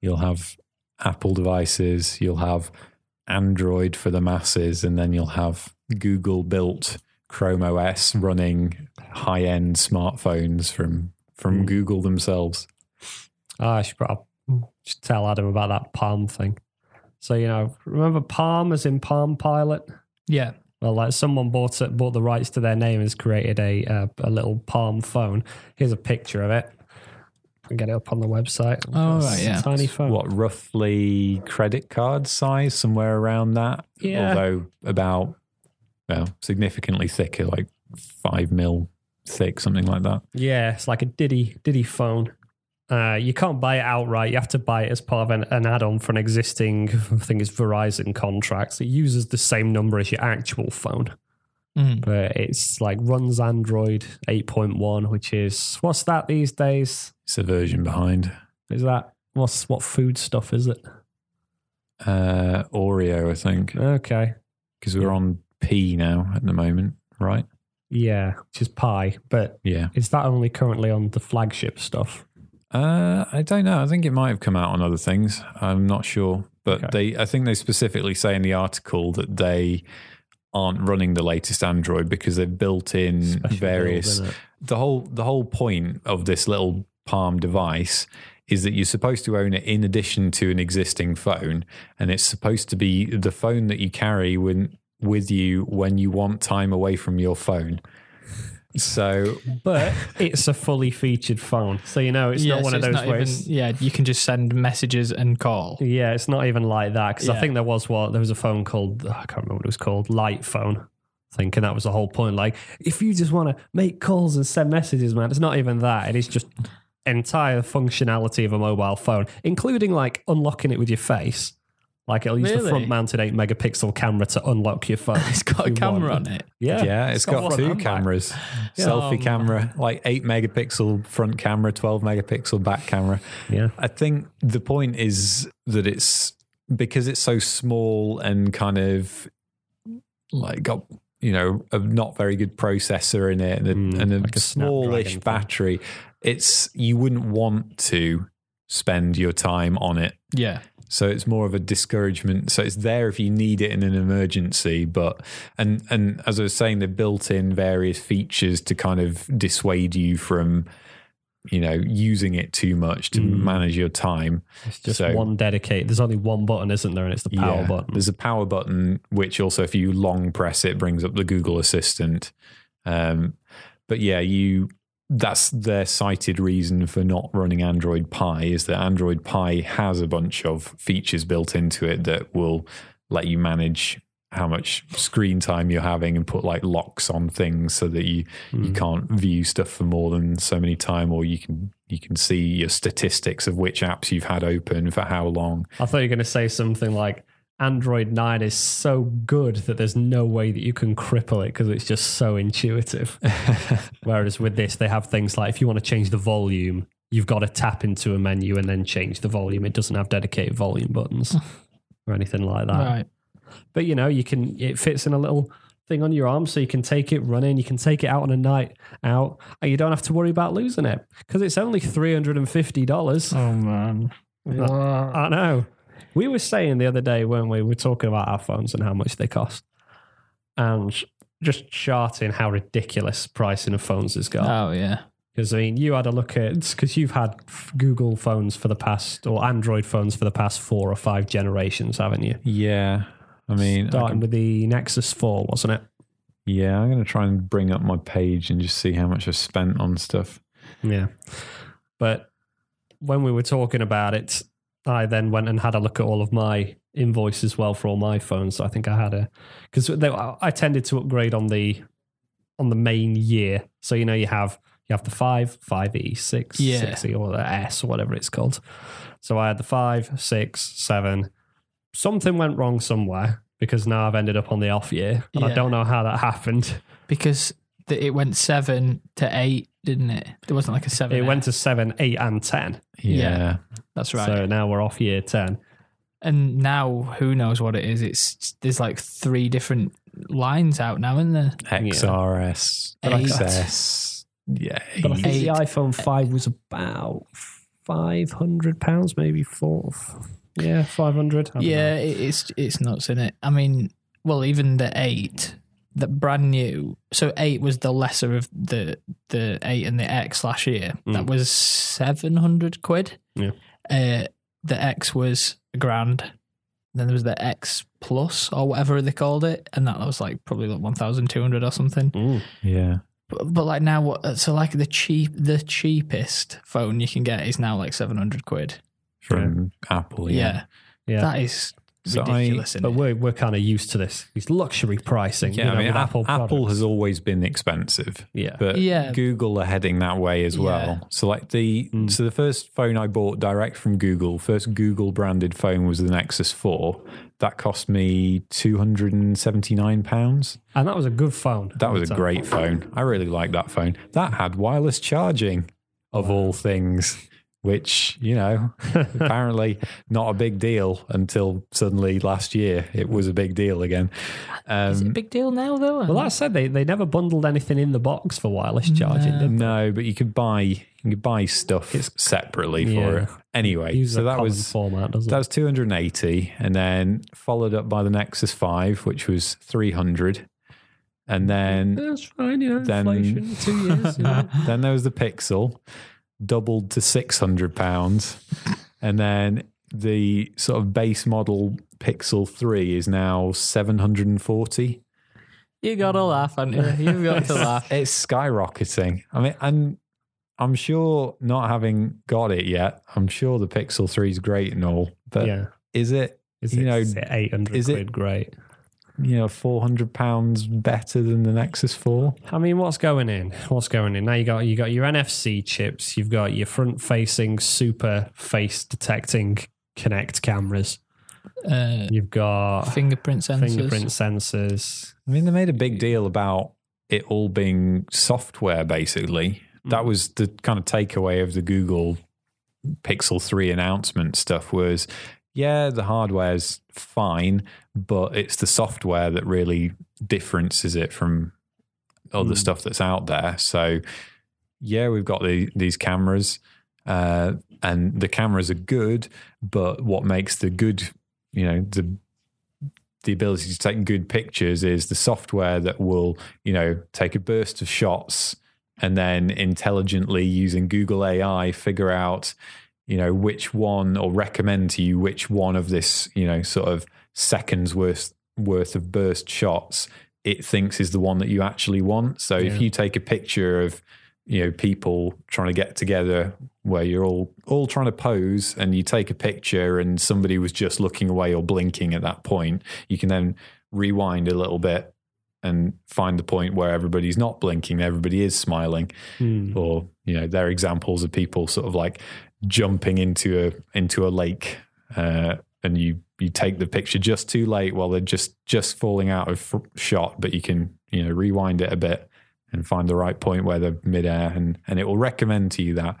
Speaker 3: you'll have Apple devices, you'll have Android for the masses, and then you'll have Google built Chrome OS running high end smartphones from from
Speaker 1: Hmm.
Speaker 3: Google themselves.
Speaker 1: Ah, I should probably should tell Adam about that Palm thing. So you know, remember Palm as in Palm Pilot?
Speaker 2: Yeah.
Speaker 1: Well, like someone bought it, bought the rights to their name, and has created a uh, a little Palm phone. Here's a picture of it. I'll get it up on the website.
Speaker 2: Oh, right, yeah.
Speaker 1: tiny phone.
Speaker 3: What roughly credit card size, somewhere around that?
Speaker 1: Yeah.
Speaker 3: Although about well, significantly thicker, like five mil thick, something like that.
Speaker 1: Yeah, it's like a Diddy Diddy phone. Uh, you can't buy it outright. You have to buy it as part of an, an add-on for an existing, I think it's Verizon contracts. It uses the same number as your actual phone,
Speaker 2: Mhm.
Speaker 1: but it's like runs Android 8.1, which is what's that these days?
Speaker 3: It's a version behind.
Speaker 1: Is that what's what food stuff is it?
Speaker 3: Uh, Oreo, I think,
Speaker 1: Okay,
Speaker 3: because we're on P now at the moment, right?
Speaker 1: yeah, which is Pie, but
Speaker 3: Yeah.
Speaker 1: is that only currently on the flagship stuff?
Speaker 3: Uh, I don't know. I think it might have come out on other things. I'm not sure, but
Speaker 1: Okay.
Speaker 3: they. I think they specifically say in the article that they aren't running the latest Android because they've built in
Speaker 1: Special
Speaker 3: various.
Speaker 1: build,
Speaker 3: the whole the whole point of this little Palm device is that you're supposed to own it in addition to an existing phone, and it's supposed to be the phone that you carry when with you when you want time away from your phone. So
Speaker 1: But it's a fully featured phone, so you know it's
Speaker 2: yeah,
Speaker 1: not one
Speaker 2: so
Speaker 1: of those
Speaker 2: even, yeah, you can just send messages and call.
Speaker 1: Yeah, it's not even like that because I think there was what there was a phone called I can't remember what it was called, Light Phone. I think, and that was the whole point. Like, if you just want to make calls and send messages, man, it's not even that. It is just entire functionality of a mobile phone, including like unlocking it with your face. Like it'll use the front-mounted eight megapixel camera to unlock your phone. *laughs*
Speaker 2: It's got a camera
Speaker 1: want.
Speaker 2: on it.
Speaker 1: Yeah,
Speaker 3: Yeah, it's got,
Speaker 1: front
Speaker 3: two
Speaker 1: and
Speaker 3: cameras.
Speaker 1: Yeah.
Speaker 3: Selfie
Speaker 2: Um,
Speaker 3: camera, like 8 megapixel front camera, 12 megapixel back camera.
Speaker 1: Yeah,
Speaker 3: I think the point is that it's because it's so small and kind of like got you know a not very good processor in it and a,
Speaker 1: Mm,
Speaker 3: and a
Speaker 1: like a
Speaker 3: smallish
Speaker 1: Snapdragon thing.
Speaker 3: battery. It's you wouldn't want to spend your time on it
Speaker 2: Yeah.
Speaker 3: So it's more of a discouragement. So it's there if you need it in an emergency, but and and as I was saying, they've built in various features to kind of dissuade you from, you know, using it too much to
Speaker 1: Mm.
Speaker 3: manage your time.
Speaker 1: it's just
Speaker 3: So-
Speaker 1: one dedicated. There's only one button, isn't there? And it's the power
Speaker 3: Yeah.
Speaker 1: button.
Speaker 3: There's a power button, which also, if you long press it, brings up the Google Assistant. Um, but yeah, you that's their cited reason for not running Android Pie is that Android Pie has a bunch of features built into it that will let you manage how much screen time you're having and put like locks on things so that you you
Speaker 1: Mm.
Speaker 3: can't view stuff for more than so many time or you can you can see your statistics of which apps you've had open for how long
Speaker 1: I thought you were going to say something like Android 9 is so good that there's no way that you can cripple it because it's just so intuitive. *laughs* Whereas with this, they have things like if you want to change the volume, you've got to tap into a menu and then change the volume. It doesn't have dedicated volume buttons or anything like that.
Speaker 2: Right.
Speaker 1: But you know, you can it fits in a little thing on your arm so you can take it running, you can take it out on a night out, and you don't have to worry about losing it because it's only $350.
Speaker 2: Oh man.
Speaker 1: I know. We were saying the other day, weren't we? We were talking about our phones and how much they cost. And just charting how ridiculous pricing of phones has got.
Speaker 2: Oh yeah.
Speaker 1: Because I mean, you had a look at because you've had Google phones for the past or Android phones for the past four or five generations, haven't you?
Speaker 3: Yeah. I mean, I
Speaker 1: Starting
Speaker 3: can-
Speaker 1: with the Nexus Four, wasn't it?
Speaker 3: yeah, I'm going to try and bring up my page and just see how much I've spent on stuff.
Speaker 1: Yeah. But when we were talking about it, I then went and had a look at all of my invoices as well for all my phones. So I think I had a because I tended to upgrade on the on the main year. So you know you have you have the five, five E, six,
Speaker 2: Yeah.
Speaker 1: six E, or the S, or whatever it's called. So I had the five, six, seven. Something went wrong somewhere because now I've ended up on the off year, and I don't know how that *laughs* happened.
Speaker 2: Because it went seven to eight, didn't it? There wasn't like a seven.
Speaker 1: It went to seven, eight, and ten.
Speaker 3: Yeah.
Speaker 2: Yeah. That's right.
Speaker 1: So now we're off year ten.
Speaker 2: and now who knows what it is? It's there's like three different lines out now, isn't there?
Speaker 3: XRS,
Speaker 2: But
Speaker 3: XS. Yeah.
Speaker 1: But I think
Speaker 2: Eight.
Speaker 1: the iPhone 5 was about £500, maybe four. Yeah, 500
Speaker 2: Yeah,
Speaker 1: know.
Speaker 2: it's it's nuts in it. I mean, well, even the eight, the brand new. So eight was the lesser of the the eight and the X last year. That
Speaker 1: Mm.
Speaker 2: was seven hundred quid.
Speaker 1: Yeah.
Speaker 2: Uh, the X was a grand. Then there was the X Plus or whatever they called it, and that was like probably like one thousand two hundred or something.
Speaker 1: Mm.
Speaker 3: Yeah.
Speaker 2: But, but like now, what? So like the cheap, the cheapest phone you can get is now like seven hundred quid.
Speaker 3: From Apple.
Speaker 2: Yeah.
Speaker 3: Yeah.
Speaker 1: Yeah.
Speaker 2: that is
Speaker 3: So
Speaker 2: ridiculous. isn't
Speaker 1: but we're, we're kind of used to this. These luxury pricing.
Speaker 3: Yeah,
Speaker 1: you know,
Speaker 3: I mean,
Speaker 1: with
Speaker 3: Apple,
Speaker 1: Apple,
Speaker 3: Apple has always been expensive,
Speaker 1: Yeah.
Speaker 3: but
Speaker 2: Yeah.
Speaker 3: Google are heading that way as well.
Speaker 2: Yeah.
Speaker 3: So, like the
Speaker 1: Mm.
Speaker 3: so the first phone I bought direct from Google, first Google branded phone was the Nexus Four. That cost me two hundred and seventy nine pounds.
Speaker 1: and that was a good phone.
Speaker 3: That was a great phone. I really liked that phone. That had wireless charging, of all things. Which you know, *laughs* apparently not a big deal until suddenly last year it was a big deal again. Um,
Speaker 2: Is it a big deal now, though?
Speaker 1: Well, that said, they, they never bundled anything in the box for wireless charging,
Speaker 2: No.
Speaker 1: did they?
Speaker 3: No, but you could buy you could buy stuff it's, separately for it. Anyway,
Speaker 1: Use
Speaker 3: so that was
Speaker 1: format, doesn't
Speaker 3: that
Speaker 1: it?
Speaker 3: was 280 and then followed up by the Nexus 5 which was 300 and then
Speaker 1: That's fine, you know,
Speaker 3: Then-
Speaker 1: inflation, two years. You know. *laughs*
Speaker 3: then there was the Pixel doubled to 600 pounds and then the sort of base model Pixel 3 is now 740
Speaker 2: you got to laugh, haven't you? You've got to laugh.
Speaker 3: it's skyrocketing. I mean, and I'm sure not having got it yet, I'm sure the Pixel 3 is great and all, but
Speaker 1: yeah.
Speaker 3: is it,
Speaker 1: Is
Speaker 3: you
Speaker 1: it,
Speaker 3: know,
Speaker 1: 800
Speaker 3: is it-
Speaker 1: quid? Great.
Speaker 3: You know, 400 pounds better than the Nexus 4?
Speaker 1: I mean, what's going in? What's going in? Now you got you got your NFC chips. You've got your front-facing super face detecting Connect cameras.
Speaker 2: Uh,
Speaker 1: You've got
Speaker 2: fingerprint sensors.
Speaker 1: fingerprint sensors.
Speaker 3: I mean, they made a big deal about it all being software, basically. That was the kind of takeaway of the Google Pixel 3 announcement stuff was, yeah, the hardware's fine, but it's the software that really differences it from other
Speaker 1: Mm.
Speaker 3: stuff that's out there. So, yeah, we've got the, these cameras, uh, and the cameras are good, but what makes the good, you know, the the ability to take good pictures is the software that will, you know, take a burst of shots and then intelligently using Google AI figure out, you know, which one or recommend to you which one of this, you know, sort of seconds worth worth of burst shots it thinks is the one that you actually want. So
Speaker 1: Yeah.
Speaker 3: if you take a picture of, you know, people trying to get together where you're all all trying to pose and you take a picture and somebody was just looking away or blinking at that point, you can then rewind a little bit and find the point where everybody's not blinking, everybody is smiling
Speaker 1: Hmm.
Speaker 3: or you know they're examples of people sort of like jumping into a into a lake uh, and you you take the picture just too late while they're just just falling out of shot but you can you know rewind it a bit and find the right point where they're midair and and it will recommend to you that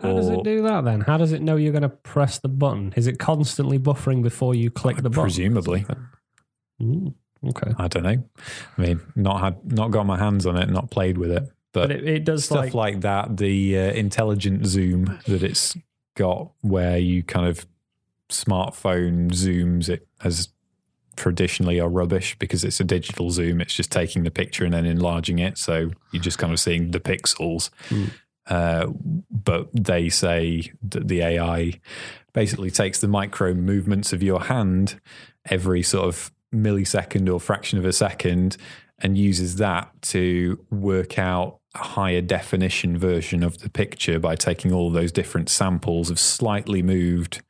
Speaker 1: How does it do that then? How does it know you're going to press the button? Is it constantly buffering before you click the button?
Speaker 3: presumably
Speaker 1: Mm, okay.
Speaker 3: i don't know i mean not had not got my hands on it not played with it but,
Speaker 1: But it, it does
Speaker 3: stuff
Speaker 1: like,
Speaker 3: like, that the uh, intelligent zoom that it's got where you kind of smartphone zooms it as traditionally are rubbish because it's a digital zoom. It's just taking the picture and then enlarging it. So you're just kind of seeing the pixels. Uh, but they say that the AI basically takes the micro movements of your hand every sort of millisecond or fraction of a second and uses that to work out a higher definition version of the picture by taking all those different samples of slightly moved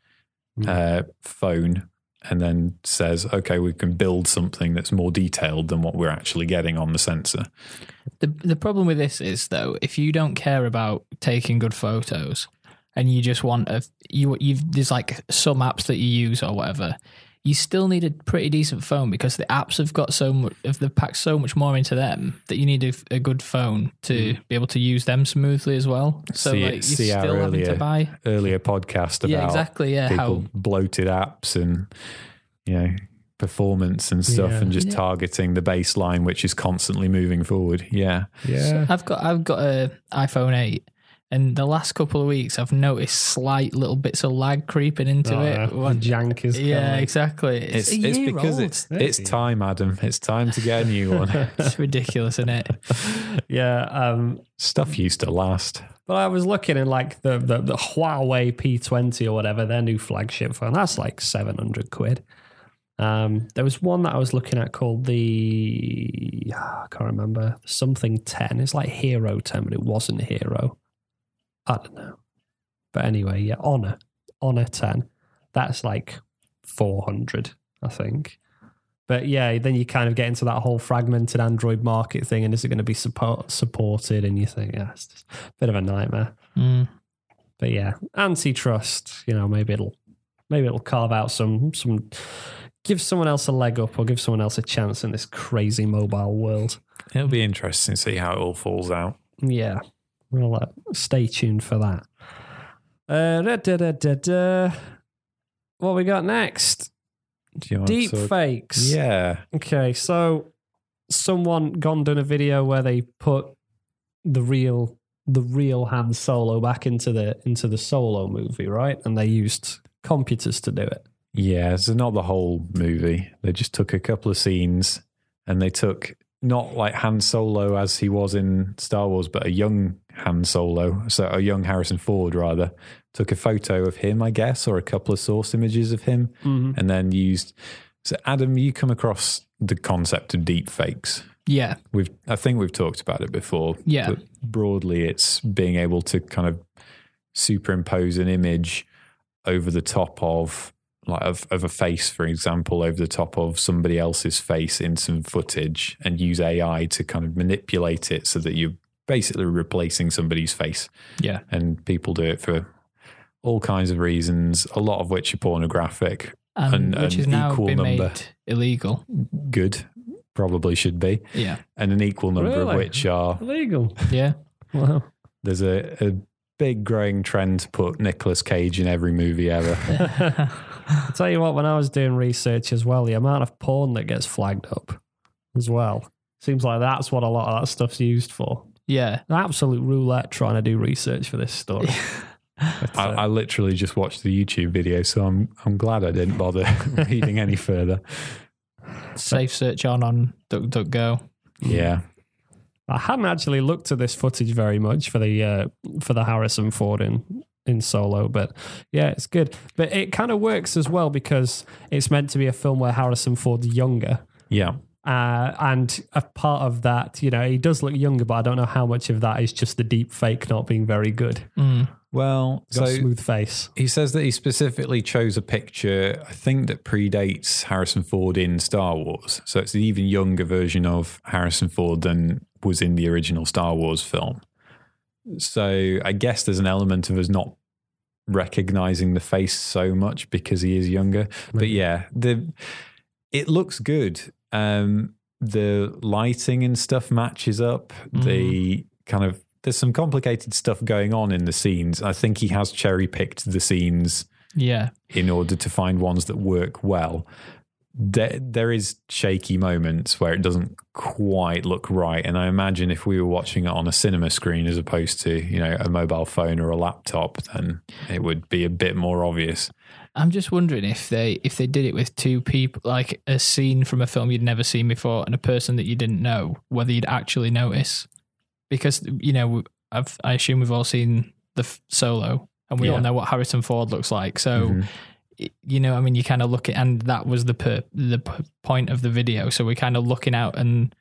Speaker 3: uh, phone and then says, okay, we can build something that's more detailed than what we're actually getting on the sensor.
Speaker 2: The the problem with this is though, if you don't care about taking good photos and you just want a you you there's like some apps that you use or whatever, you still need a pretty decent phone because the apps have got so much of they've packed so much more into them that you need a, a good phone to mm. be able to use them smoothly as well. So
Speaker 3: See-
Speaker 2: like you're
Speaker 3: see our
Speaker 2: still having to
Speaker 3: earlier
Speaker 2: buy
Speaker 3: Earlier podcast about
Speaker 2: Yeah, exactly, yeah,
Speaker 3: people
Speaker 2: how-
Speaker 3: bloated apps and you know performance and stuff
Speaker 1: Yeah.
Speaker 3: and just
Speaker 2: Yeah.
Speaker 3: targeting the baseline which is constantly moving forward. Yeah.
Speaker 1: Yeah.
Speaker 2: I've got I've got a iPhone 8 and the last couple of weeks I've noticed slight little bits of lag creeping into
Speaker 1: Oh,
Speaker 2: it.
Speaker 1: yeah.
Speaker 2: One-
Speaker 1: Jank is
Speaker 2: yeah,
Speaker 1: coming.
Speaker 2: exactly. It's,
Speaker 3: It's
Speaker 2: a
Speaker 3: it's because
Speaker 2: old.
Speaker 3: it's it's time, Adam. It's time to get a new one. *laughs*
Speaker 2: It's ridiculous, isn't it? *laughs*
Speaker 1: Yeah. Um,
Speaker 3: Stuff used to last.
Speaker 1: but I was looking in like the, the, the Huawei P20 or whatever, their new flagship phone. That's like 700 quid. Um, there was one that I was looking at called the, I can't remember, something 10. It's like Hero 10, but it wasn't Hero. I don't know. But anyway, yeah, Honor. Honor 10. That's like 400, I think. But yeah, then you kind of get into that whole fragmented Android market thing, and is it going to be support, supported? And you think, yeah, it's just a bit of a nightmare.
Speaker 2: Mm.
Speaker 1: But yeah, antitrust. You know, maybe it'll maybe it'll carve out some some give someone else a leg up or give someone else a chance in this crazy mobile world.
Speaker 3: It'll be interesting to see how it all falls out.
Speaker 1: Yeah, we'll uh, stay tuned for that. Uh, da, da, da, da, da. What we got next?
Speaker 3: Do you want
Speaker 1: Deep
Speaker 3: to-
Speaker 1: fakes.
Speaker 3: Yeah.
Speaker 1: Okay, so someone gone done a video where they put the real the real Han Solo back into the into the Solo movie, right? And they used computers to do it.
Speaker 3: Yeah, so not the whole movie. They just took a couple of scenes and they took not like Han Solo as he was in Star Wars, but a young Han Solo, so a young Harrison Ford rather, took a photo of him, I guess, or a couple of source images of him, mm-hmm. and then used. So, Adam, you come across the concept of deep fakes.
Speaker 2: Yeah,
Speaker 3: We've, I think we've talked about it before.
Speaker 2: Yeah.
Speaker 3: But broadly, it's being able to kind of superimpose an image over the top of like of, of a face, for example, over the top of somebody else's face in some footage and use AI to kind of manipulate it so that you're basically replacing somebody's face.
Speaker 2: yeah,
Speaker 3: And people do it for all kinds of reasons, a lot of which are pornographic.
Speaker 2: Um,
Speaker 3: and
Speaker 2: which
Speaker 3: an
Speaker 2: has now
Speaker 3: equal
Speaker 2: been
Speaker 3: number.
Speaker 2: made illegal.
Speaker 3: Good, probably should be.
Speaker 2: Yeah,
Speaker 3: And an equal number of which are
Speaker 1: Illegal.
Speaker 2: yeah.
Speaker 1: Wow.
Speaker 3: There's a, a big growing trend to put Nicolas Cage in every movie ever. *laughs*
Speaker 1: I'll tell you what, when I was doing research as well, the amount of porn that gets flagged up as well. Seems like that's what a lot of that stuff's used for.
Speaker 2: Yeah,
Speaker 1: An absolute roulette trying to do research for this story. *laughs* But,
Speaker 3: I,
Speaker 1: uh,
Speaker 3: I literally just watched the YouTube video, so I'm I'm glad I didn't bother *laughs* reading any further.
Speaker 2: safe search on on DuckDuckGo.
Speaker 3: Yeah,
Speaker 1: I hadn't actually looked at this footage very much for the uh, for the Harrison Ford in in Solo, but yeah, it's good. But it kind of works as well because it's meant to be a film where Harrison Ford's younger.
Speaker 3: yeah.
Speaker 1: Uh, and a part of that, you know, he does look younger, but I don't know how much of that is just the deep fake not being very good.
Speaker 2: Mm.
Speaker 3: Well,
Speaker 1: He's got
Speaker 3: so
Speaker 1: a smooth face.
Speaker 3: he says that he specifically chose a picture, I think that predates Harrison Ford in Star Wars. So it's an even younger version of Harrison Ford than was in the original Star Wars film. So I guess there's an element of us not recognizing the face so much because he is younger. But yeah, the it looks good. Um, the lighting and stuff matches up. The kind of there's some complicated stuff going on in the scenes. I think he has cherry picked the scenes
Speaker 2: Yeah,
Speaker 3: in order to find ones that work well. there, there is shaky moments where it doesn't quite look right. And I imagine if we were watching it on a cinema screen as opposed to, you know, a mobile phone or a laptop, then it would be a bit more obvious.
Speaker 2: I'm just wondering if they if they did it with two people, like a scene from a film you'd never seen before, and a person that you didn't know, whether you'd actually notice. Because you know, I've, I assume we've all seen the f- Solo, and we all know what Harrison Ford looks like. So,
Speaker 3: Mhm.
Speaker 2: you know, I mean, you kind of look at, and that was the per, the p- point of the video. So we're kind of looking out, and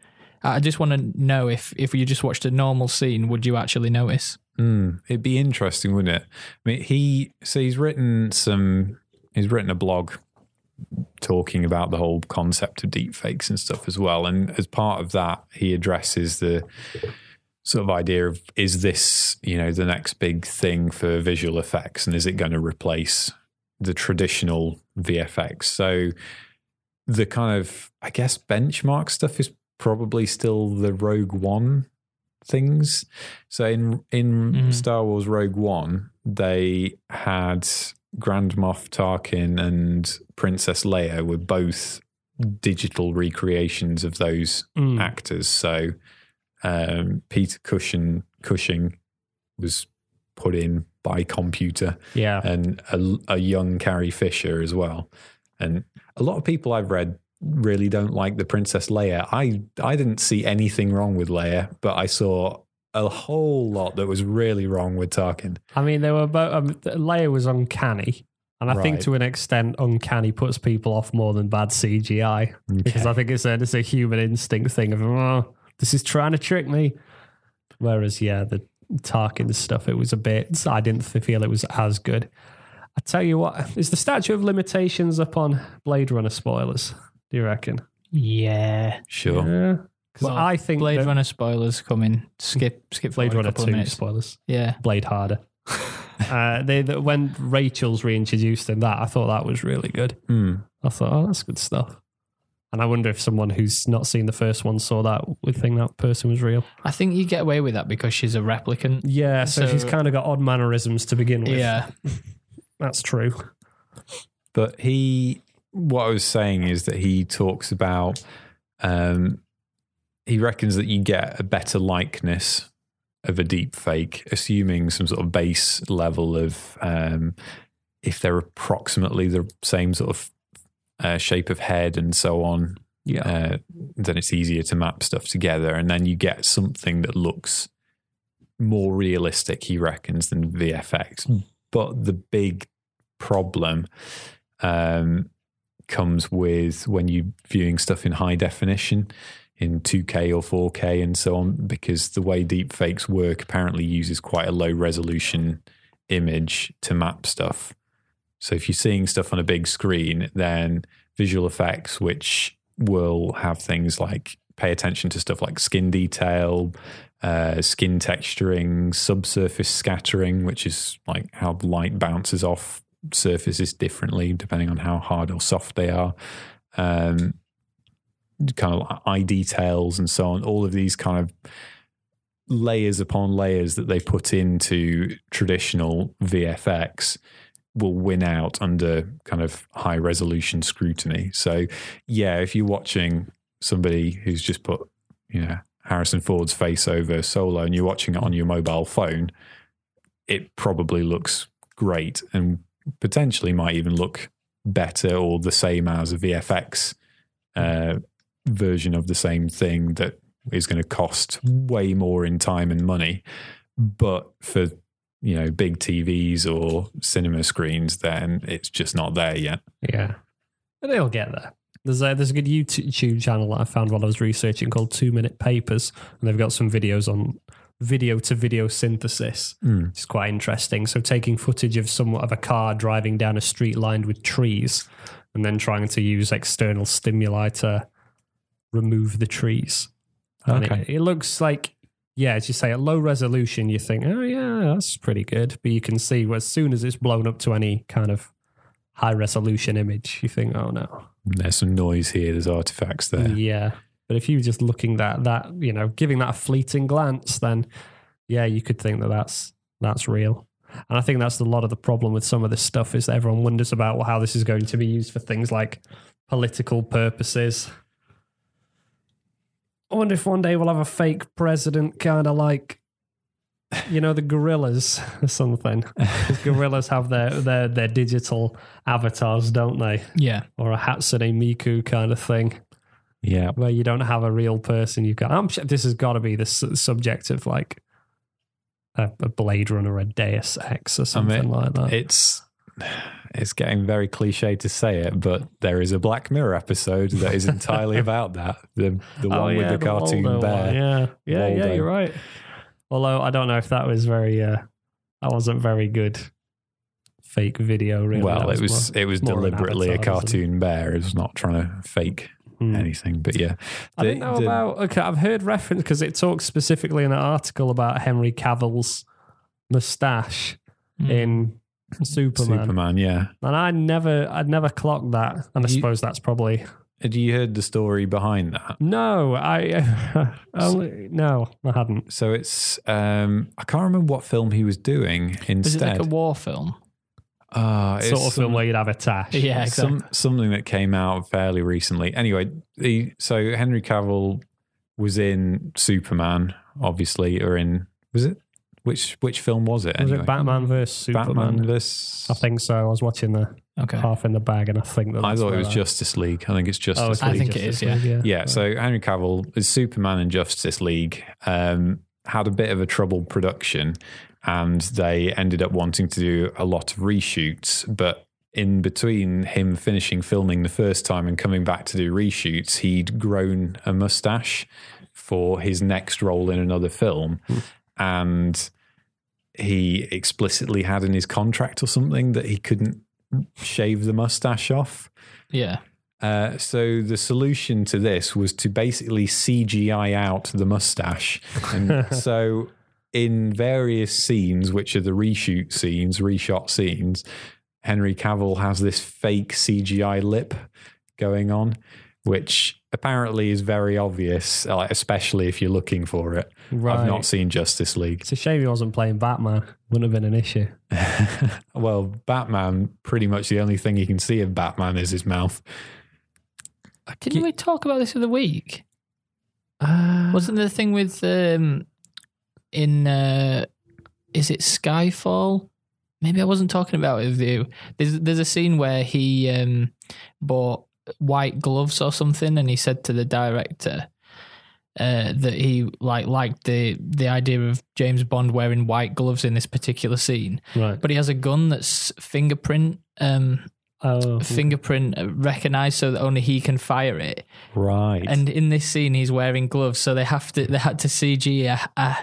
Speaker 2: I just want to know if if you just watched a normal scene, would you actually notice?
Speaker 3: Mm, it'd be interesting, wouldn't it? I mean, he so he's written some. He's written a blog talking about the whole concept of deepfakes and stuff as well. And as part of that, he addresses the sort of idea of is this you know the next big thing for visual effects, and is it going to replace the traditional VFX? So the kind of I guess benchmark stuff is probably still the Rogue One things. So in in
Speaker 2: Mhm.
Speaker 3: Star Wars Rogue One, they had Grand Moff Tarkin and Princess Leia were both digital recreations of those
Speaker 1: Mm.
Speaker 3: actors. So um, Peter Cushing Cushing was put in by computer
Speaker 1: Yeah.
Speaker 3: and a, a young Carrie Fisher as well. And a lot of people I've read really don't like the Princess Leia. I I didn't see anything wrong with Leia, but I saw a whole lot that was really wrong with Tarkin.
Speaker 1: I mean, there were both. Um, Leia was uncanny, and I think to an extent, uncanny puts people off more than bad CGI because I think it's a it's a human instinct thing of oh, this is trying to trick me. Whereas, yeah, the Tarkin stuff, it was a bit. I didn't feel it was as good. I tell you what, is the statute of limitations upon Blade Runner spoilers? Do you reckon?
Speaker 2: Yeah,
Speaker 3: Sure.
Speaker 1: Yeah, because
Speaker 2: Well,
Speaker 1: I think
Speaker 2: Blade
Speaker 1: that-
Speaker 2: Runner spoilers coming. Skip, skip
Speaker 1: Blade
Speaker 2: forward a
Speaker 1: Runner
Speaker 2: couple
Speaker 1: two
Speaker 2: of minutes.
Speaker 1: spoilers.
Speaker 2: Yeah,
Speaker 1: Blade harder. *laughs* uh, they, the, when Rachael's reintroduced in that, I thought that was really good.
Speaker 3: Hmm.
Speaker 1: I thought, oh, that's good stuff. And I wonder if someone who's not seen the first one saw that would think that person was real.
Speaker 2: I think you get away with that because she's a replicant.
Speaker 1: Yeah, so,
Speaker 2: So-
Speaker 1: she's kind of got odd mannerisms to begin with.
Speaker 2: Yeah, *laughs*
Speaker 1: that's true.
Speaker 3: But he, what I was saying is that he talks about, um, he reckons that you get a better likeness of a deep fake, assuming some sort of base level of, um, if they're approximately the same sort of uh, shape of head and so on,
Speaker 1: Yeah.
Speaker 3: uh, then it's easier to map stuff together. And then you get something that looks more realistic, he reckons, than VFX. But the big problem um, comes with when you viewing stuff in high definition in 2K or 4K and so on, because the way deepfakes work apparently uses quite a low resolution image to map stuff. So if you're seeing stuff on a big screen, then visual effects, which will have things like pay attention to stuff like skin detail, uh, skin texturing, subsurface scattering, which is like how light bounces off surfaces differently depending on how hard or soft they are. Um, kind of eye details and so on. All of these kind of layers upon layers that they put into traditional VFX will win out under kind of high resolution scrutiny. So, yeah, if you're watching somebody who's just put, you know, Harrison Ford's face over Solo and you're watching it on your mobile phone, it probably looks great and potentially might even look better or the same as a VFX uh, version of the same thing that is going to cost way more in time and money. But for you know big TVs or cinema screens, then it's just not there yet.
Speaker 1: Yeah. But they'll get there. There's a, there's a good YouTube channel that I found while I was researching called Two Minute Papers, and they've got some videos on video to video synthesis.
Speaker 3: Mm.
Speaker 1: It's quite interesting. So taking footage of somewhat of a car driving down a street lined with trees, and then trying to use external stimuli to remove the trees. And
Speaker 3: Okay.
Speaker 1: it, it looks like, yeah, as you say, at low resolution, you think, oh yeah, that's pretty good. But you can see as soon as it's blown up to any kind of high resolution image, you think, oh no,
Speaker 3: There's some noise here. There's artifacts there.
Speaker 1: yeah. But if you're just looking at that, you know, giving that a fleeting glance, then yeah, you could think that that's that's real. And I think that's a lot of the problem with some of this stuff is that everyone wonders about well, how this is going to be used for things like political purposes. I wonder if one day we'll have a fake president, kind of like, you know, the Gorillaz *laughs* or something. 'Cause Gorillaz have their, their their digital avatars, don't they?
Speaker 2: Yeah.
Speaker 1: Or a Hatsune Miku kind of thing,
Speaker 3: Yeah.
Speaker 1: where you don't have a real person. You've got. I'm sure this has got to be the s- subject of like a, a Blade Runner, or a Deus Ex, or something like that.
Speaker 3: It's it's getting very cliche to say it, but there is a Black Mirror episode that is entirely *laughs* about that. The the one
Speaker 1: Oh,
Speaker 3: with
Speaker 1: yeah,
Speaker 3: the cartoon
Speaker 1: Waldo
Speaker 3: bear.
Speaker 1: one. Yeah, yeah, yeah. You're right. Although I don't know if that was very, uh, that wasn't very good fake video. Really,
Speaker 3: Well,
Speaker 1: That
Speaker 3: it was
Speaker 1: more-
Speaker 3: it was deliberately a
Speaker 1: avatar, it?
Speaker 3: cartoon bear. It was not trying to fake
Speaker 1: Hmm.
Speaker 3: anything. But yeah,
Speaker 1: I
Speaker 3: The-
Speaker 1: didn't know
Speaker 3: the-
Speaker 1: about. Okay, I've heard reference because it talks specifically in an article about Henry Cavill's mustache
Speaker 2: Mm.
Speaker 1: in Superman.
Speaker 3: Superman. Yeah.
Speaker 1: and I never, I'd never clocked that, and I
Speaker 3: You-
Speaker 1: suppose that's probably
Speaker 3: Had you heard the story behind that?
Speaker 1: no. I *laughs* only no, I hadn't.
Speaker 3: So it's um I can't remember what film he was doing
Speaker 2: Was it
Speaker 3: instead.
Speaker 2: like a war film?
Speaker 3: Ah, it's
Speaker 1: Sort of
Speaker 3: some-
Speaker 1: film where you'd have a tash.
Speaker 2: Yeah, exactly.
Speaker 3: some something that came out fairly recently. Anyway, the so Henry Cavill was in Superman, obviously, or in was it which which film was it?
Speaker 1: Was it Batman versus Superman?
Speaker 3: Batman vs.
Speaker 1: I think so. I was watching the
Speaker 2: Okay.
Speaker 1: half in the bag, and I think that
Speaker 3: I thought it was
Speaker 1: that-
Speaker 3: Justice League. I think it's Justice
Speaker 1: Oh, it's
Speaker 2: I
Speaker 3: League.
Speaker 2: think it is,
Speaker 1: Justice
Speaker 2: yeah.
Speaker 1: League,
Speaker 3: Yeah, so Henry Cavill is Superman in Justice League. Um, had a bit of a troubled production, and they ended up wanting to do a lot of reshoots. But in between him finishing filming the first time and coming back to do reshoots, he'd grown a mustache for his next role in another film, and he explicitly had in his contract or something that he couldn't shave the mustache off.
Speaker 2: Yeah.
Speaker 3: Uh, so the solution to this was to basically CGI out the mustache, and *laughs* so in various scenes, which are the reshoot scenes, reshot scenes, Henry Cavill has this fake CGI lip going on, which apparently is very obvious, like, especially if you're looking for it.
Speaker 1: Right.
Speaker 3: I've not seen Justice League.
Speaker 1: It's a shame he wasn't playing Batman. Wouldn't have been an issue. *laughs*
Speaker 3: well, Batman, pretty much the only thing you can see of Batman is his mouth.
Speaker 2: Didn't we talk about this the other week?
Speaker 1: Uh,
Speaker 2: Wasn't there the thing with um in uh is it Skyfall? Maybe I wasn't talking about it with you. There's there's a scene where he um bought white gloves or something and he said to the director uh, that he like liked the the idea of James Bond wearing white gloves in this particular scene.
Speaker 1: right.
Speaker 2: But he has a gun that's fingerprint um
Speaker 1: Oh,
Speaker 2: fingerprint recognized so that only he can fire it.
Speaker 3: Right.
Speaker 2: And in this scene, he's wearing gloves, so they have to they had to CG a, a,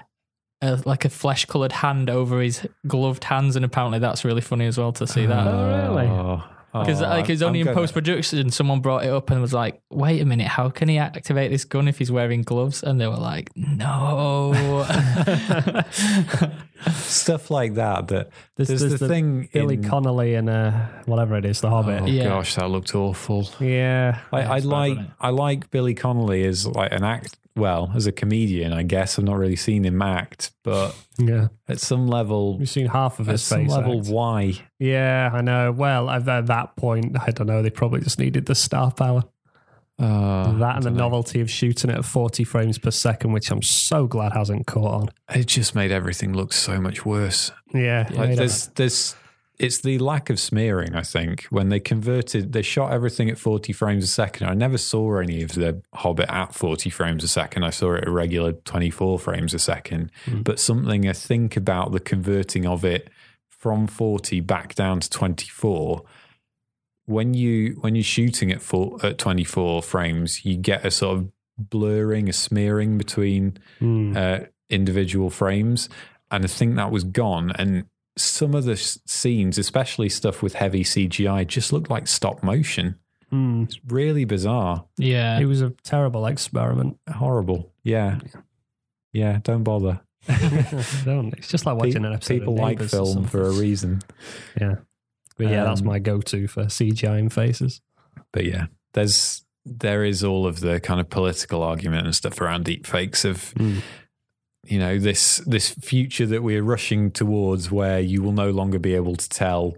Speaker 2: a like a flesh colored hand over his gloved hands, and apparently that's really funny as well to see that.
Speaker 1: Oh, really?
Speaker 2: Because
Speaker 3: Oh,
Speaker 2: like it's
Speaker 3: I'm-
Speaker 2: only
Speaker 3: I'm
Speaker 2: in post production, someone brought it up and was like, "Wait a minute, how can he activate this gun if he's wearing gloves?" And they were like, "No." *laughs*
Speaker 3: stuff like that. That
Speaker 1: There's,
Speaker 3: there's,
Speaker 1: there's
Speaker 3: the, thing.
Speaker 1: Billy
Speaker 3: in,
Speaker 1: Connolly and uh, whatever it is, The Hobbit.
Speaker 3: Oh
Speaker 2: Yeah.
Speaker 3: gosh, that looked awful.
Speaker 1: Yeah.
Speaker 3: I, I
Speaker 2: it's bad,
Speaker 3: like? I like Billy Connolly as like an act. Well, as a comedian, I guess I've not really seen him act, but
Speaker 1: Yeah.
Speaker 3: at some level,
Speaker 1: We've seen half of his
Speaker 3: at
Speaker 1: his
Speaker 3: some level,
Speaker 1: act.
Speaker 3: why?
Speaker 1: Yeah, I know. Well, at at that point, I don't know. They probably just needed the star power.
Speaker 3: Uh,
Speaker 1: that and the novelty of shooting it at 40 frames per second, which I'm so glad hasn't caught on.
Speaker 3: It just made everything look so much worse.
Speaker 1: Yeah.
Speaker 3: Like there's there's it's the lack of smearing, I think. When they converted they shot everything at 40 frames a second. I never saw any of the Hobbit at 40 frames a second. I saw it at regular 24 frames a second. But something I think about the converting of it from 40 back down to 24 when you when you're shooting at four, at 24 frames you get a sort of blurring a smearing between
Speaker 1: Hmm.
Speaker 3: uh, individual frames, and I think that was gone. And some of the scenes, especially stuff with heavy CGI, just looked like stop motion.
Speaker 1: Hmm.
Speaker 3: It's really bizarre,
Speaker 2: yeah,
Speaker 1: It was a terrible experiment.
Speaker 3: horrible. Yeah, yeah. Don't bother. *laughs*
Speaker 1: Don't. It's just like
Speaker 3: Pe-
Speaker 1: watching an episode
Speaker 3: People
Speaker 1: of
Speaker 3: like
Speaker 1: Neighbours or
Speaker 3: film for a reason.
Speaker 1: Yeah. But yeah, that's
Speaker 3: Um,
Speaker 1: my go to for CGI in faces.
Speaker 3: But yeah, there's there is all of the kind of political argument and stuff around deep fakes of
Speaker 1: Mm.
Speaker 3: You know this this future that we're rushing towards where you will no longer be able to tell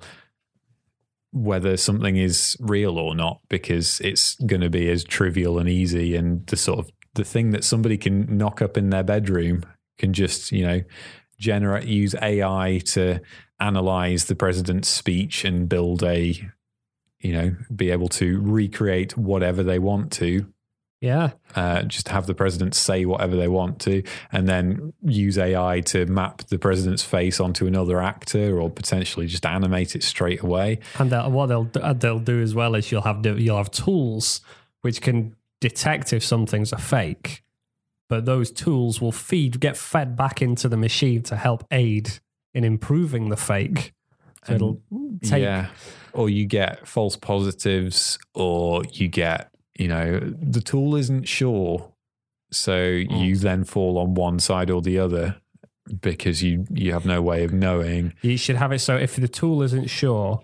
Speaker 3: whether something is real or not because it's going to be as trivial and easy and the sort of the thing that somebody can knock up in their bedroom can just you know generate use AI to analyze the president's speech and build a you know be able to recreate whatever they want to
Speaker 1: Yeah.
Speaker 3: uh, just have the president say whatever they want to, and then use AI to map the president's face onto another actor, or potentially just animate it straight away.
Speaker 1: And they'll, what they'll do- they'll do as well is you'll have you'll have tools which can detect if something's a fake, but those tools will feed get fed back into the machine to help aid in improving the fake. So it'll take
Speaker 3: yeah, or you get false positives, or you get you know the tool isn't sure, so you then fall on one side or the other because you you have no way of knowing.
Speaker 1: You should have it so if the tool isn't sure,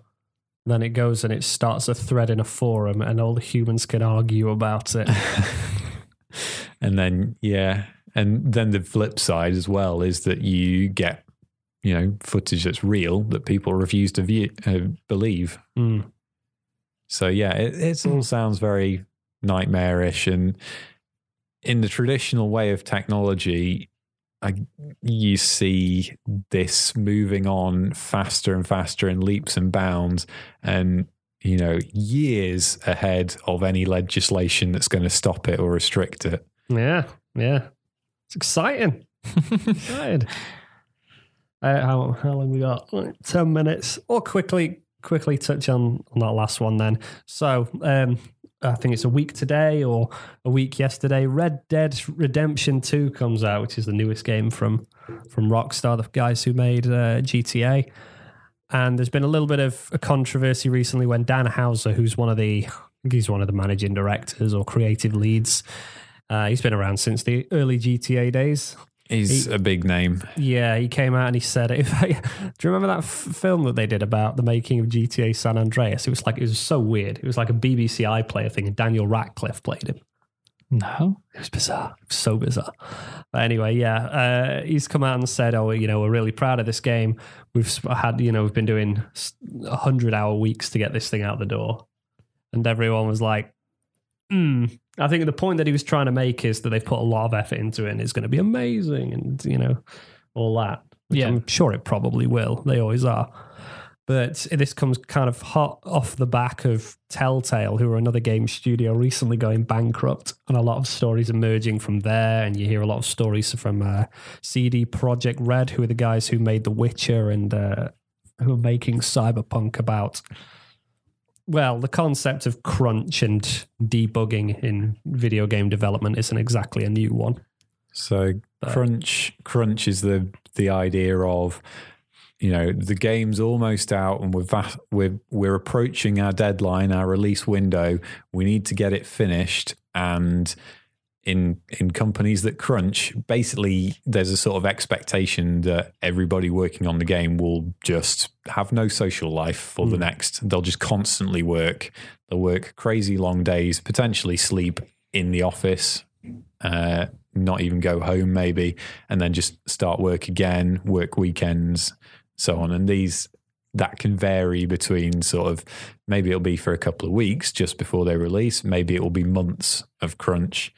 Speaker 1: then it goes and it starts a thread in a forum, and all the humans can argue about it. *laughs*
Speaker 3: and then yeah and then the flip side as well is that you get you know footage that's real that people refuse to view, uh, believe
Speaker 1: Mm.
Speaker 3: so yeah it it's all sounds very nightmarish and in the traditional way of technology I, you see this moving on faster and faster in leaps and bounds and you know years ahead of any legislation that's going to stop it or restrict it
Speaker 1: Yeah, yeah, it's exciting. excited. *laughs* Uh, how how long we got? Ten minutes. Or quickly quickly touch on on that last one then. So um, I think it's a week today or a week yesterday. Red Dead Redemption Two comes out, which is the newest game from from Rockstar, the guys who made uh, GTA. And there's been a little bit of a controversy recently when Dan Houser, who's one of the he's one of the managing directors or creative leads. Uh, he's been around since the early GTA days.
Speaker 3: He's
Speaker 1: He-
Speaker 3: a big name.
Speaker 1: Yeah, he came out and he said, "If *laughs* I, do you remember that f- film that they did about the making of GTA San Andreas? It was like it was so weird. It was like a BBC iPlayer thing, and Daniel Radcliffe played him.
Speaker 2: No.
Speaker 1: It was bizarre. It was so bizarre. But anyway, yeah, uh, he's come out and said, "Oh, you know, we're really proud of this game. We've had, you know, we've been doing a hundred hour weeks to get this thing out the door," and everyone was like, "Hmm." I think the point that he was trying to make is that they've put a lot of effort into it, and it's going to be amazing, and you know, all that. Which
Speaker 2: Yeah.
Speaker 1: I'm sure it probably will. They always are. But this comes kind of hot off the back of Telltale, who are another game studio recently going bankrupt, and a lot of stories emerging from there. And you hear a lot of stories from uh, CD Projekt Red, who are the guys who made The Witcher and uh, who are making Cyberpunk about, well, the concept of crunch and debugging in video game development isn't exactly a new one.
Speaker 3: So crunch crunch is the the idea of you know the game's almost out and we're va- we're we're approaching our deadline, our release window. We need to get it finished and in in companies that crunch, basically there's a sort of expectation that everybody working on the game will just have no social life for the next. They'll just constantly work. They'll work crazy long days, potentially sleep in the office, uh, not even go home maybe, and then just start work again, work weekends, so on. And these that can vary between sort of maybe it'll be for a couple of weeks just before they release, maybe it will be months of crunch.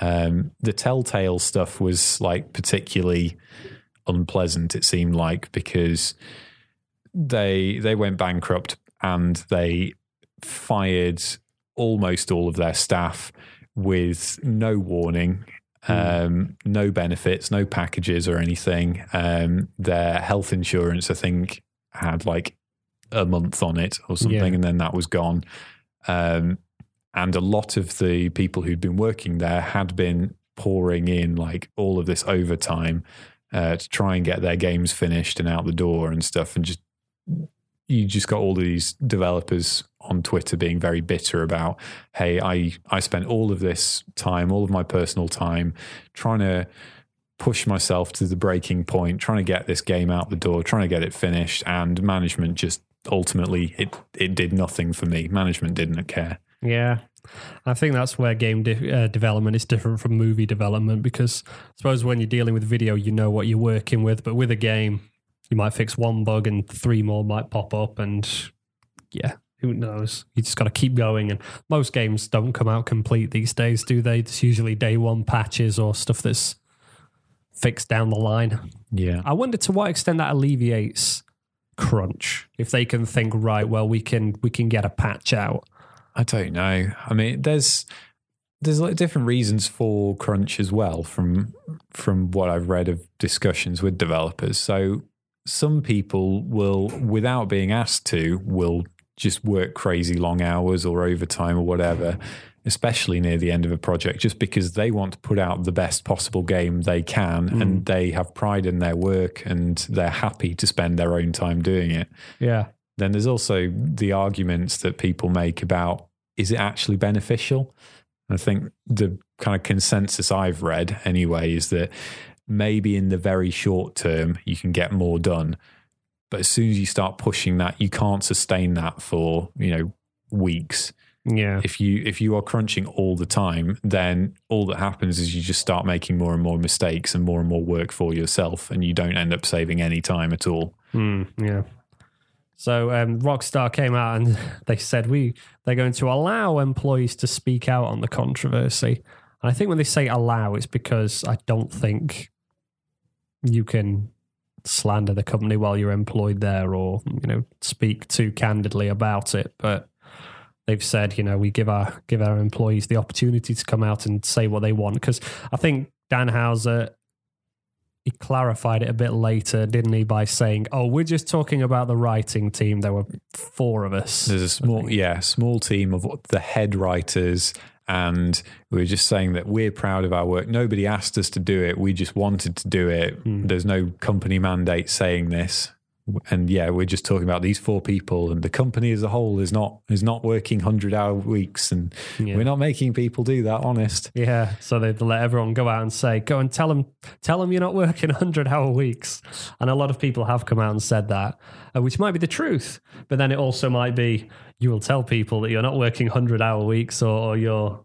Speaker 3: Um, the Telltale stuff was like particularly unpleasant. It seemed like because they they went bankrupt and they fired almost all of their staff with no warning, um, no benefits, no packages or anything. Um, their health insurance, I think, had like a month on it or something,
Speaker 1: Yeah.
Speaker 3: and then that was gone. Um, and a lot of the people who'd been working there had been pouring in like all of this overtime uh, to try and get their games finished and out the door and stuff, and just you just got all these developers on Twitter being very bitter about, hey, I I spent all of this time, all of my personal time, trying to push myself to the breaking point, trying to get this game out the door, trying to get it finished, and management just ultimately it it did nothing for me. Management didn't care.
Speaker 1: Yeah. I think that's where game de- uh, development is different from movie development because I suppose when you're dealing with video, you know what you're working with, but with a game, you might fix one bug and three more might pop up, and yeah, who knows? You just got to keep going. And most games don't come out complete these days, do they? It's usually day one patches or stuff that's fixed down the line.
Speaker 3: Yeah.
Speaker 1: I wonder to what extent that alleviates crunch. If they can think, right, well, we can we can get a patch out.
Speaker 3: I don't know. I mean, there's there's like different reasons for crunch as well from from what I've read of discussions with developers. So some people will, without being asked to, will just work crazy long hours or overtime or whatever, especially near the end of a project, just because they want to put out the best possible game they can
Speaker 1: Mm.
Speaker 3: and they have pride in their work and they're happy to spend their own time doing it.
Speaker 1: Yeah.
Speaker 3: Then there's also the arguments that people make about is it actually beneficial? And I think the kind of consensus I've read anyway is that maybe in the very short term you can get more done. But as soon as you start pushing that, you can't sustain that for, you know, weeks.
Speaker 1: Yeah.
Speaker 3: If you if you are crunching all the time, then all that happens is you just start making more and more mistakes and more and more work for yourself and you don't end up saving any time at all.
Speaker 1: Mm, yeah. So um, Rockstar came out and *laughs* they said we they're going to allow employees to speak out on the controversy. And I think when they say allow, it's because I don't think you can slander the company while you're employed there or you know speak too candidly about it. But they've said you know we give our give our employees the opportunity to come out and say what they want because I think Dan Houser he clarified it a bit later, didn't he, by saying, "Oh, we're just talking about the writing team. There were four of us."
Speaker 3: There's a small, yeah, small team of the head writers, and we were just saying that we're proud of our work. Nobody asked us to do it; we just wanted to do it. Hmm. There's no company mandate saying this, and yeah, we're just talking about these four people, and the company as a whole is not is not working hundred hour weeks, and
Speaker 1: Yeah.
Speaker 3: we're not making people do that. Honest,
Speaker 1: Yeah, so they let everyone go out and say, "Go and tell them, tell them you're not working *laughs* hundred-hour weeks." And a lot of people have come out and said that, uh, which might be the truth, but then it also might be you will tell people that you're not working hundred-hour weeks, or, or your,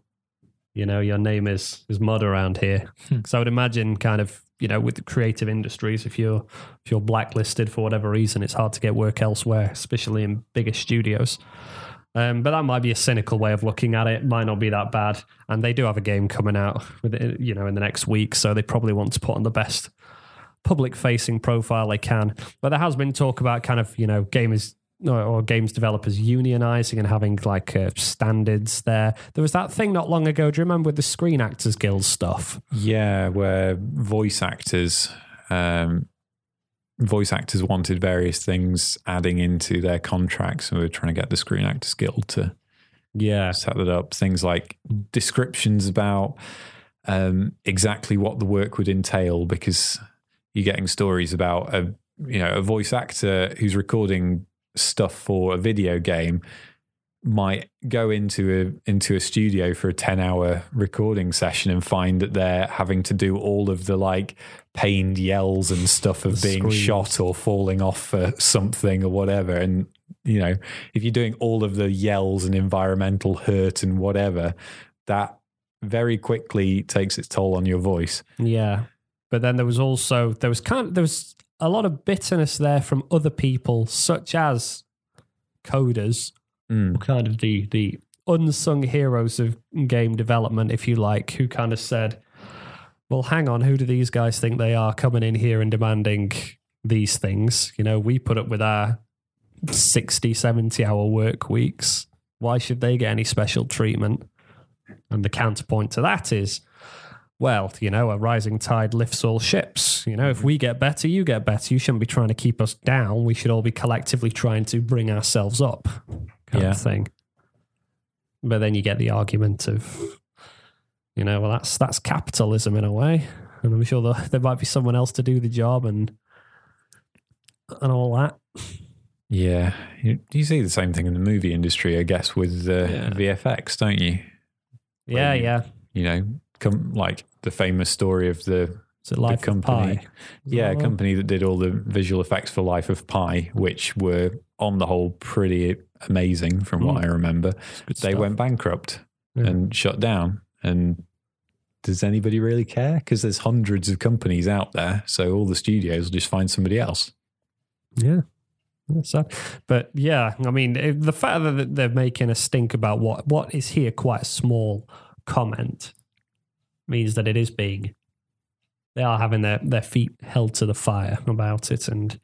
Speaker 1: you know, your name is is mud around here. So I would imagine, kind of, you know, with the creative industries, if you're if you're blacklisted for whatever reason, it's hard to get work elsewhere, especially in bigger studios. Um, but that might be a cynical way of looking at it. Might not be that bad. And they do have a game coming out with it, you know, in the next week, so they probably want to put on the best public facing profile they can. But there has been talk about kind of, you know, gamers or, or games developers unionizing and having like uh, standards there. There was that thing not long ago. Do you remember with the Screen Actors Guild stuff?
Speaker 3: yeah, where voice actors. Um, Voice actors wanted various things adding into their contracts, and we were trying to get the Screen Actors Guild to
Speaker 1: Yeah.
Speaker 3: set that up. Things like descriptions about um, exactly what the work would entail, because you're getting stories about a you know a voice actor who's recording stuff for a video game might go into a into a studio for a 10 hour recording session and find that they're having to do all of the like pained yells and stuff of
Speaker 1: The
Speaker 3: being
Speaker 1: screams.
Speaker 3: shot or falling off for something or whatever and you know if you're doing all of the yells and environmental hurt and whatever that very quickly takes its toll on your voice
Speaker 1: Yeah. But then there was also there was kind of there was a lot of bitterness there from other people, such as coders,
Speaker 3: Mm.
Speaker 1: kind of the the unsung heroes of game development, if you like, who kind of said, Well, hang on, who do these guys think they are coming in here and demanding these things? You know, we put up with our 60, 70 hour work weeks. Why should they get any special treatment? And the counterpoint to that is, well, you know, a rising tide lifts all ships. You know, if we get better, you get better. You shouldn't be trying to keep us down. We should all be collectively trying to bring ourselves up, kind
Speaker 3: Yeah.
Speaker 1: of thing. But then you get the argument of, you know, well, that's that's capitalism in a way, and I'm sure there, there might be someone else to do the job and and all that.
Speaker 3: yeah you, you see the same thing in the movie industry i guess with uh,
Speaker 1: Yeah.
Speaker 3: vfx don't you
Speaker 1: Yeah,
Speaker 3: you-
Speaker 1: yeah.
Speaker 3: you know, come like the famous story of the
Speaker 1: Is it Life of
Speaker 3: company.
Speaker 1: Pi? *laughs*
Speaker 3: yeah
Speaker 1: Oh.
Speaker 3: company that did all the visual effects for Life of Pi, which were on the whole pretty amazing from what
Speaker 1: Mm.
Speaker 3: I remember. They
Speaker 1: stuff.
Speaker 3: went bankrupt
Speaker 1: Yeah.
Speaker 3: and shut down. And does anybody really care? Because there's hundreds of companies out there, so all the studios will just find somebody else.
Speaker 1: Yeah. That's sad. But yeah, I mean, the fact that they're making a stink about what what is here quite a small comment means that it is big. They are having their, their feet held to the fire about it, and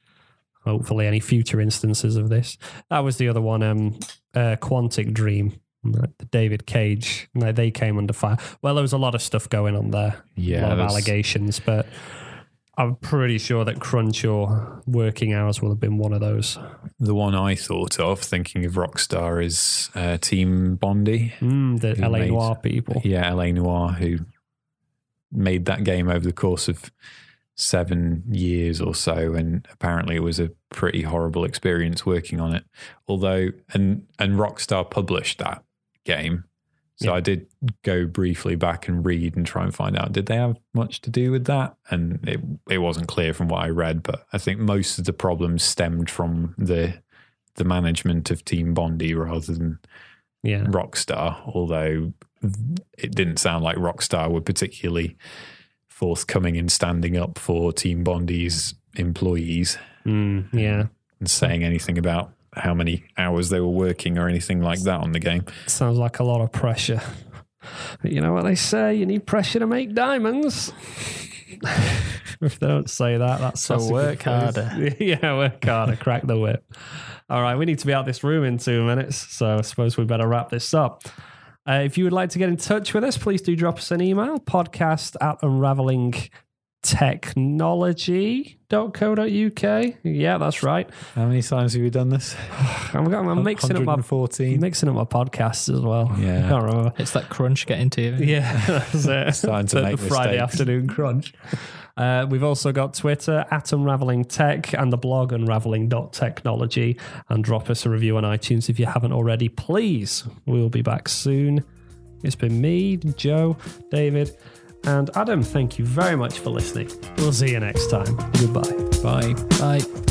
Speaker 1: hopefully, any future instances of this. That was the other one, um, uh, Quantic Dream, like the David Cage. Like they came under fire. Well, there was a lot of stuff going on there, a lot of allegations, but I'm pretty sure that crunch or working hours will have been one of those.
Speaker 3: The one I thought of, thinking of Rockstar, is uh, Team Bondi.
Speaker 1: Mm, the LA
Speaker 3: made-
Speaker 1: Noire people.
Speaker 3: Yeah, LA Noire, who made that game over the course of seven years or so, and apparently it was a pretty horrible experience working on it. Although, and and Rockstar published that game, so
Speaker 1: Yeah.
Speaker 3: I did go briefly back and read and try and find out did they have much to do with that, and it it wasn't clear from what I read, but I think most of the problems stemmed from the the management of Team Bondi rather than
Speaker 1: Yeah.
Speaker 3: Rockstar, although it didn't sound like Rockstar were particularly forthcoming in standing up for Team Bondi's employees
Speaker 1: Mm, yeah.
Speaker 3: and saying anything about how many hours they were working or anything like that on the game.
Speaker 1: Sounds like a lot of pressure. *laughs* But you know what they say? You need pressure to make diamonds. *laughs* if they don't say that, that's
Speaker 2: So
Speaker 1: that's a
Speaker 2: work harder. *laughs*
Speaker 1: yeah, work harder. Crack the whip. All right, we need to be out this room in two minutes, so I suppose we better wrap this up. Uh, if you would like to get in touch with us, please do drop us an email podcast at unravelingtechnology.co.uk. Yeah, that's right.
Speaker 3: How many times have you done this? *sighs*
Speaker 1: I'm, I'm mixing up my
Speaker 3: 114.
Speaker 1: mixing up my podcasts as well. *laughs*
Speaker 3: Yeah.
Speaker 1: I can't remember.
Speaker 2: It's that crunch getting to you.
Speaker 1: Yeah, *laughs* that's it.
Speaker 3: Starting to
Speaker 1: the,
Speaker 3: make
Speaker 1: the Friday
Speaker 3: mistakes.
Speaker 1: afternoon crunch. Uh, we've also got Twitter at Unraveling Tech and the blog unraveling.technology. And drop us a review on iTunes if you haven't already, please. We'll be back soon. It's been me, Joe, David, and Adam. Thank you very much for listening. We'll see you next time. Goodbye.
Speaker 3: Bye.
Speaker 2: Bye.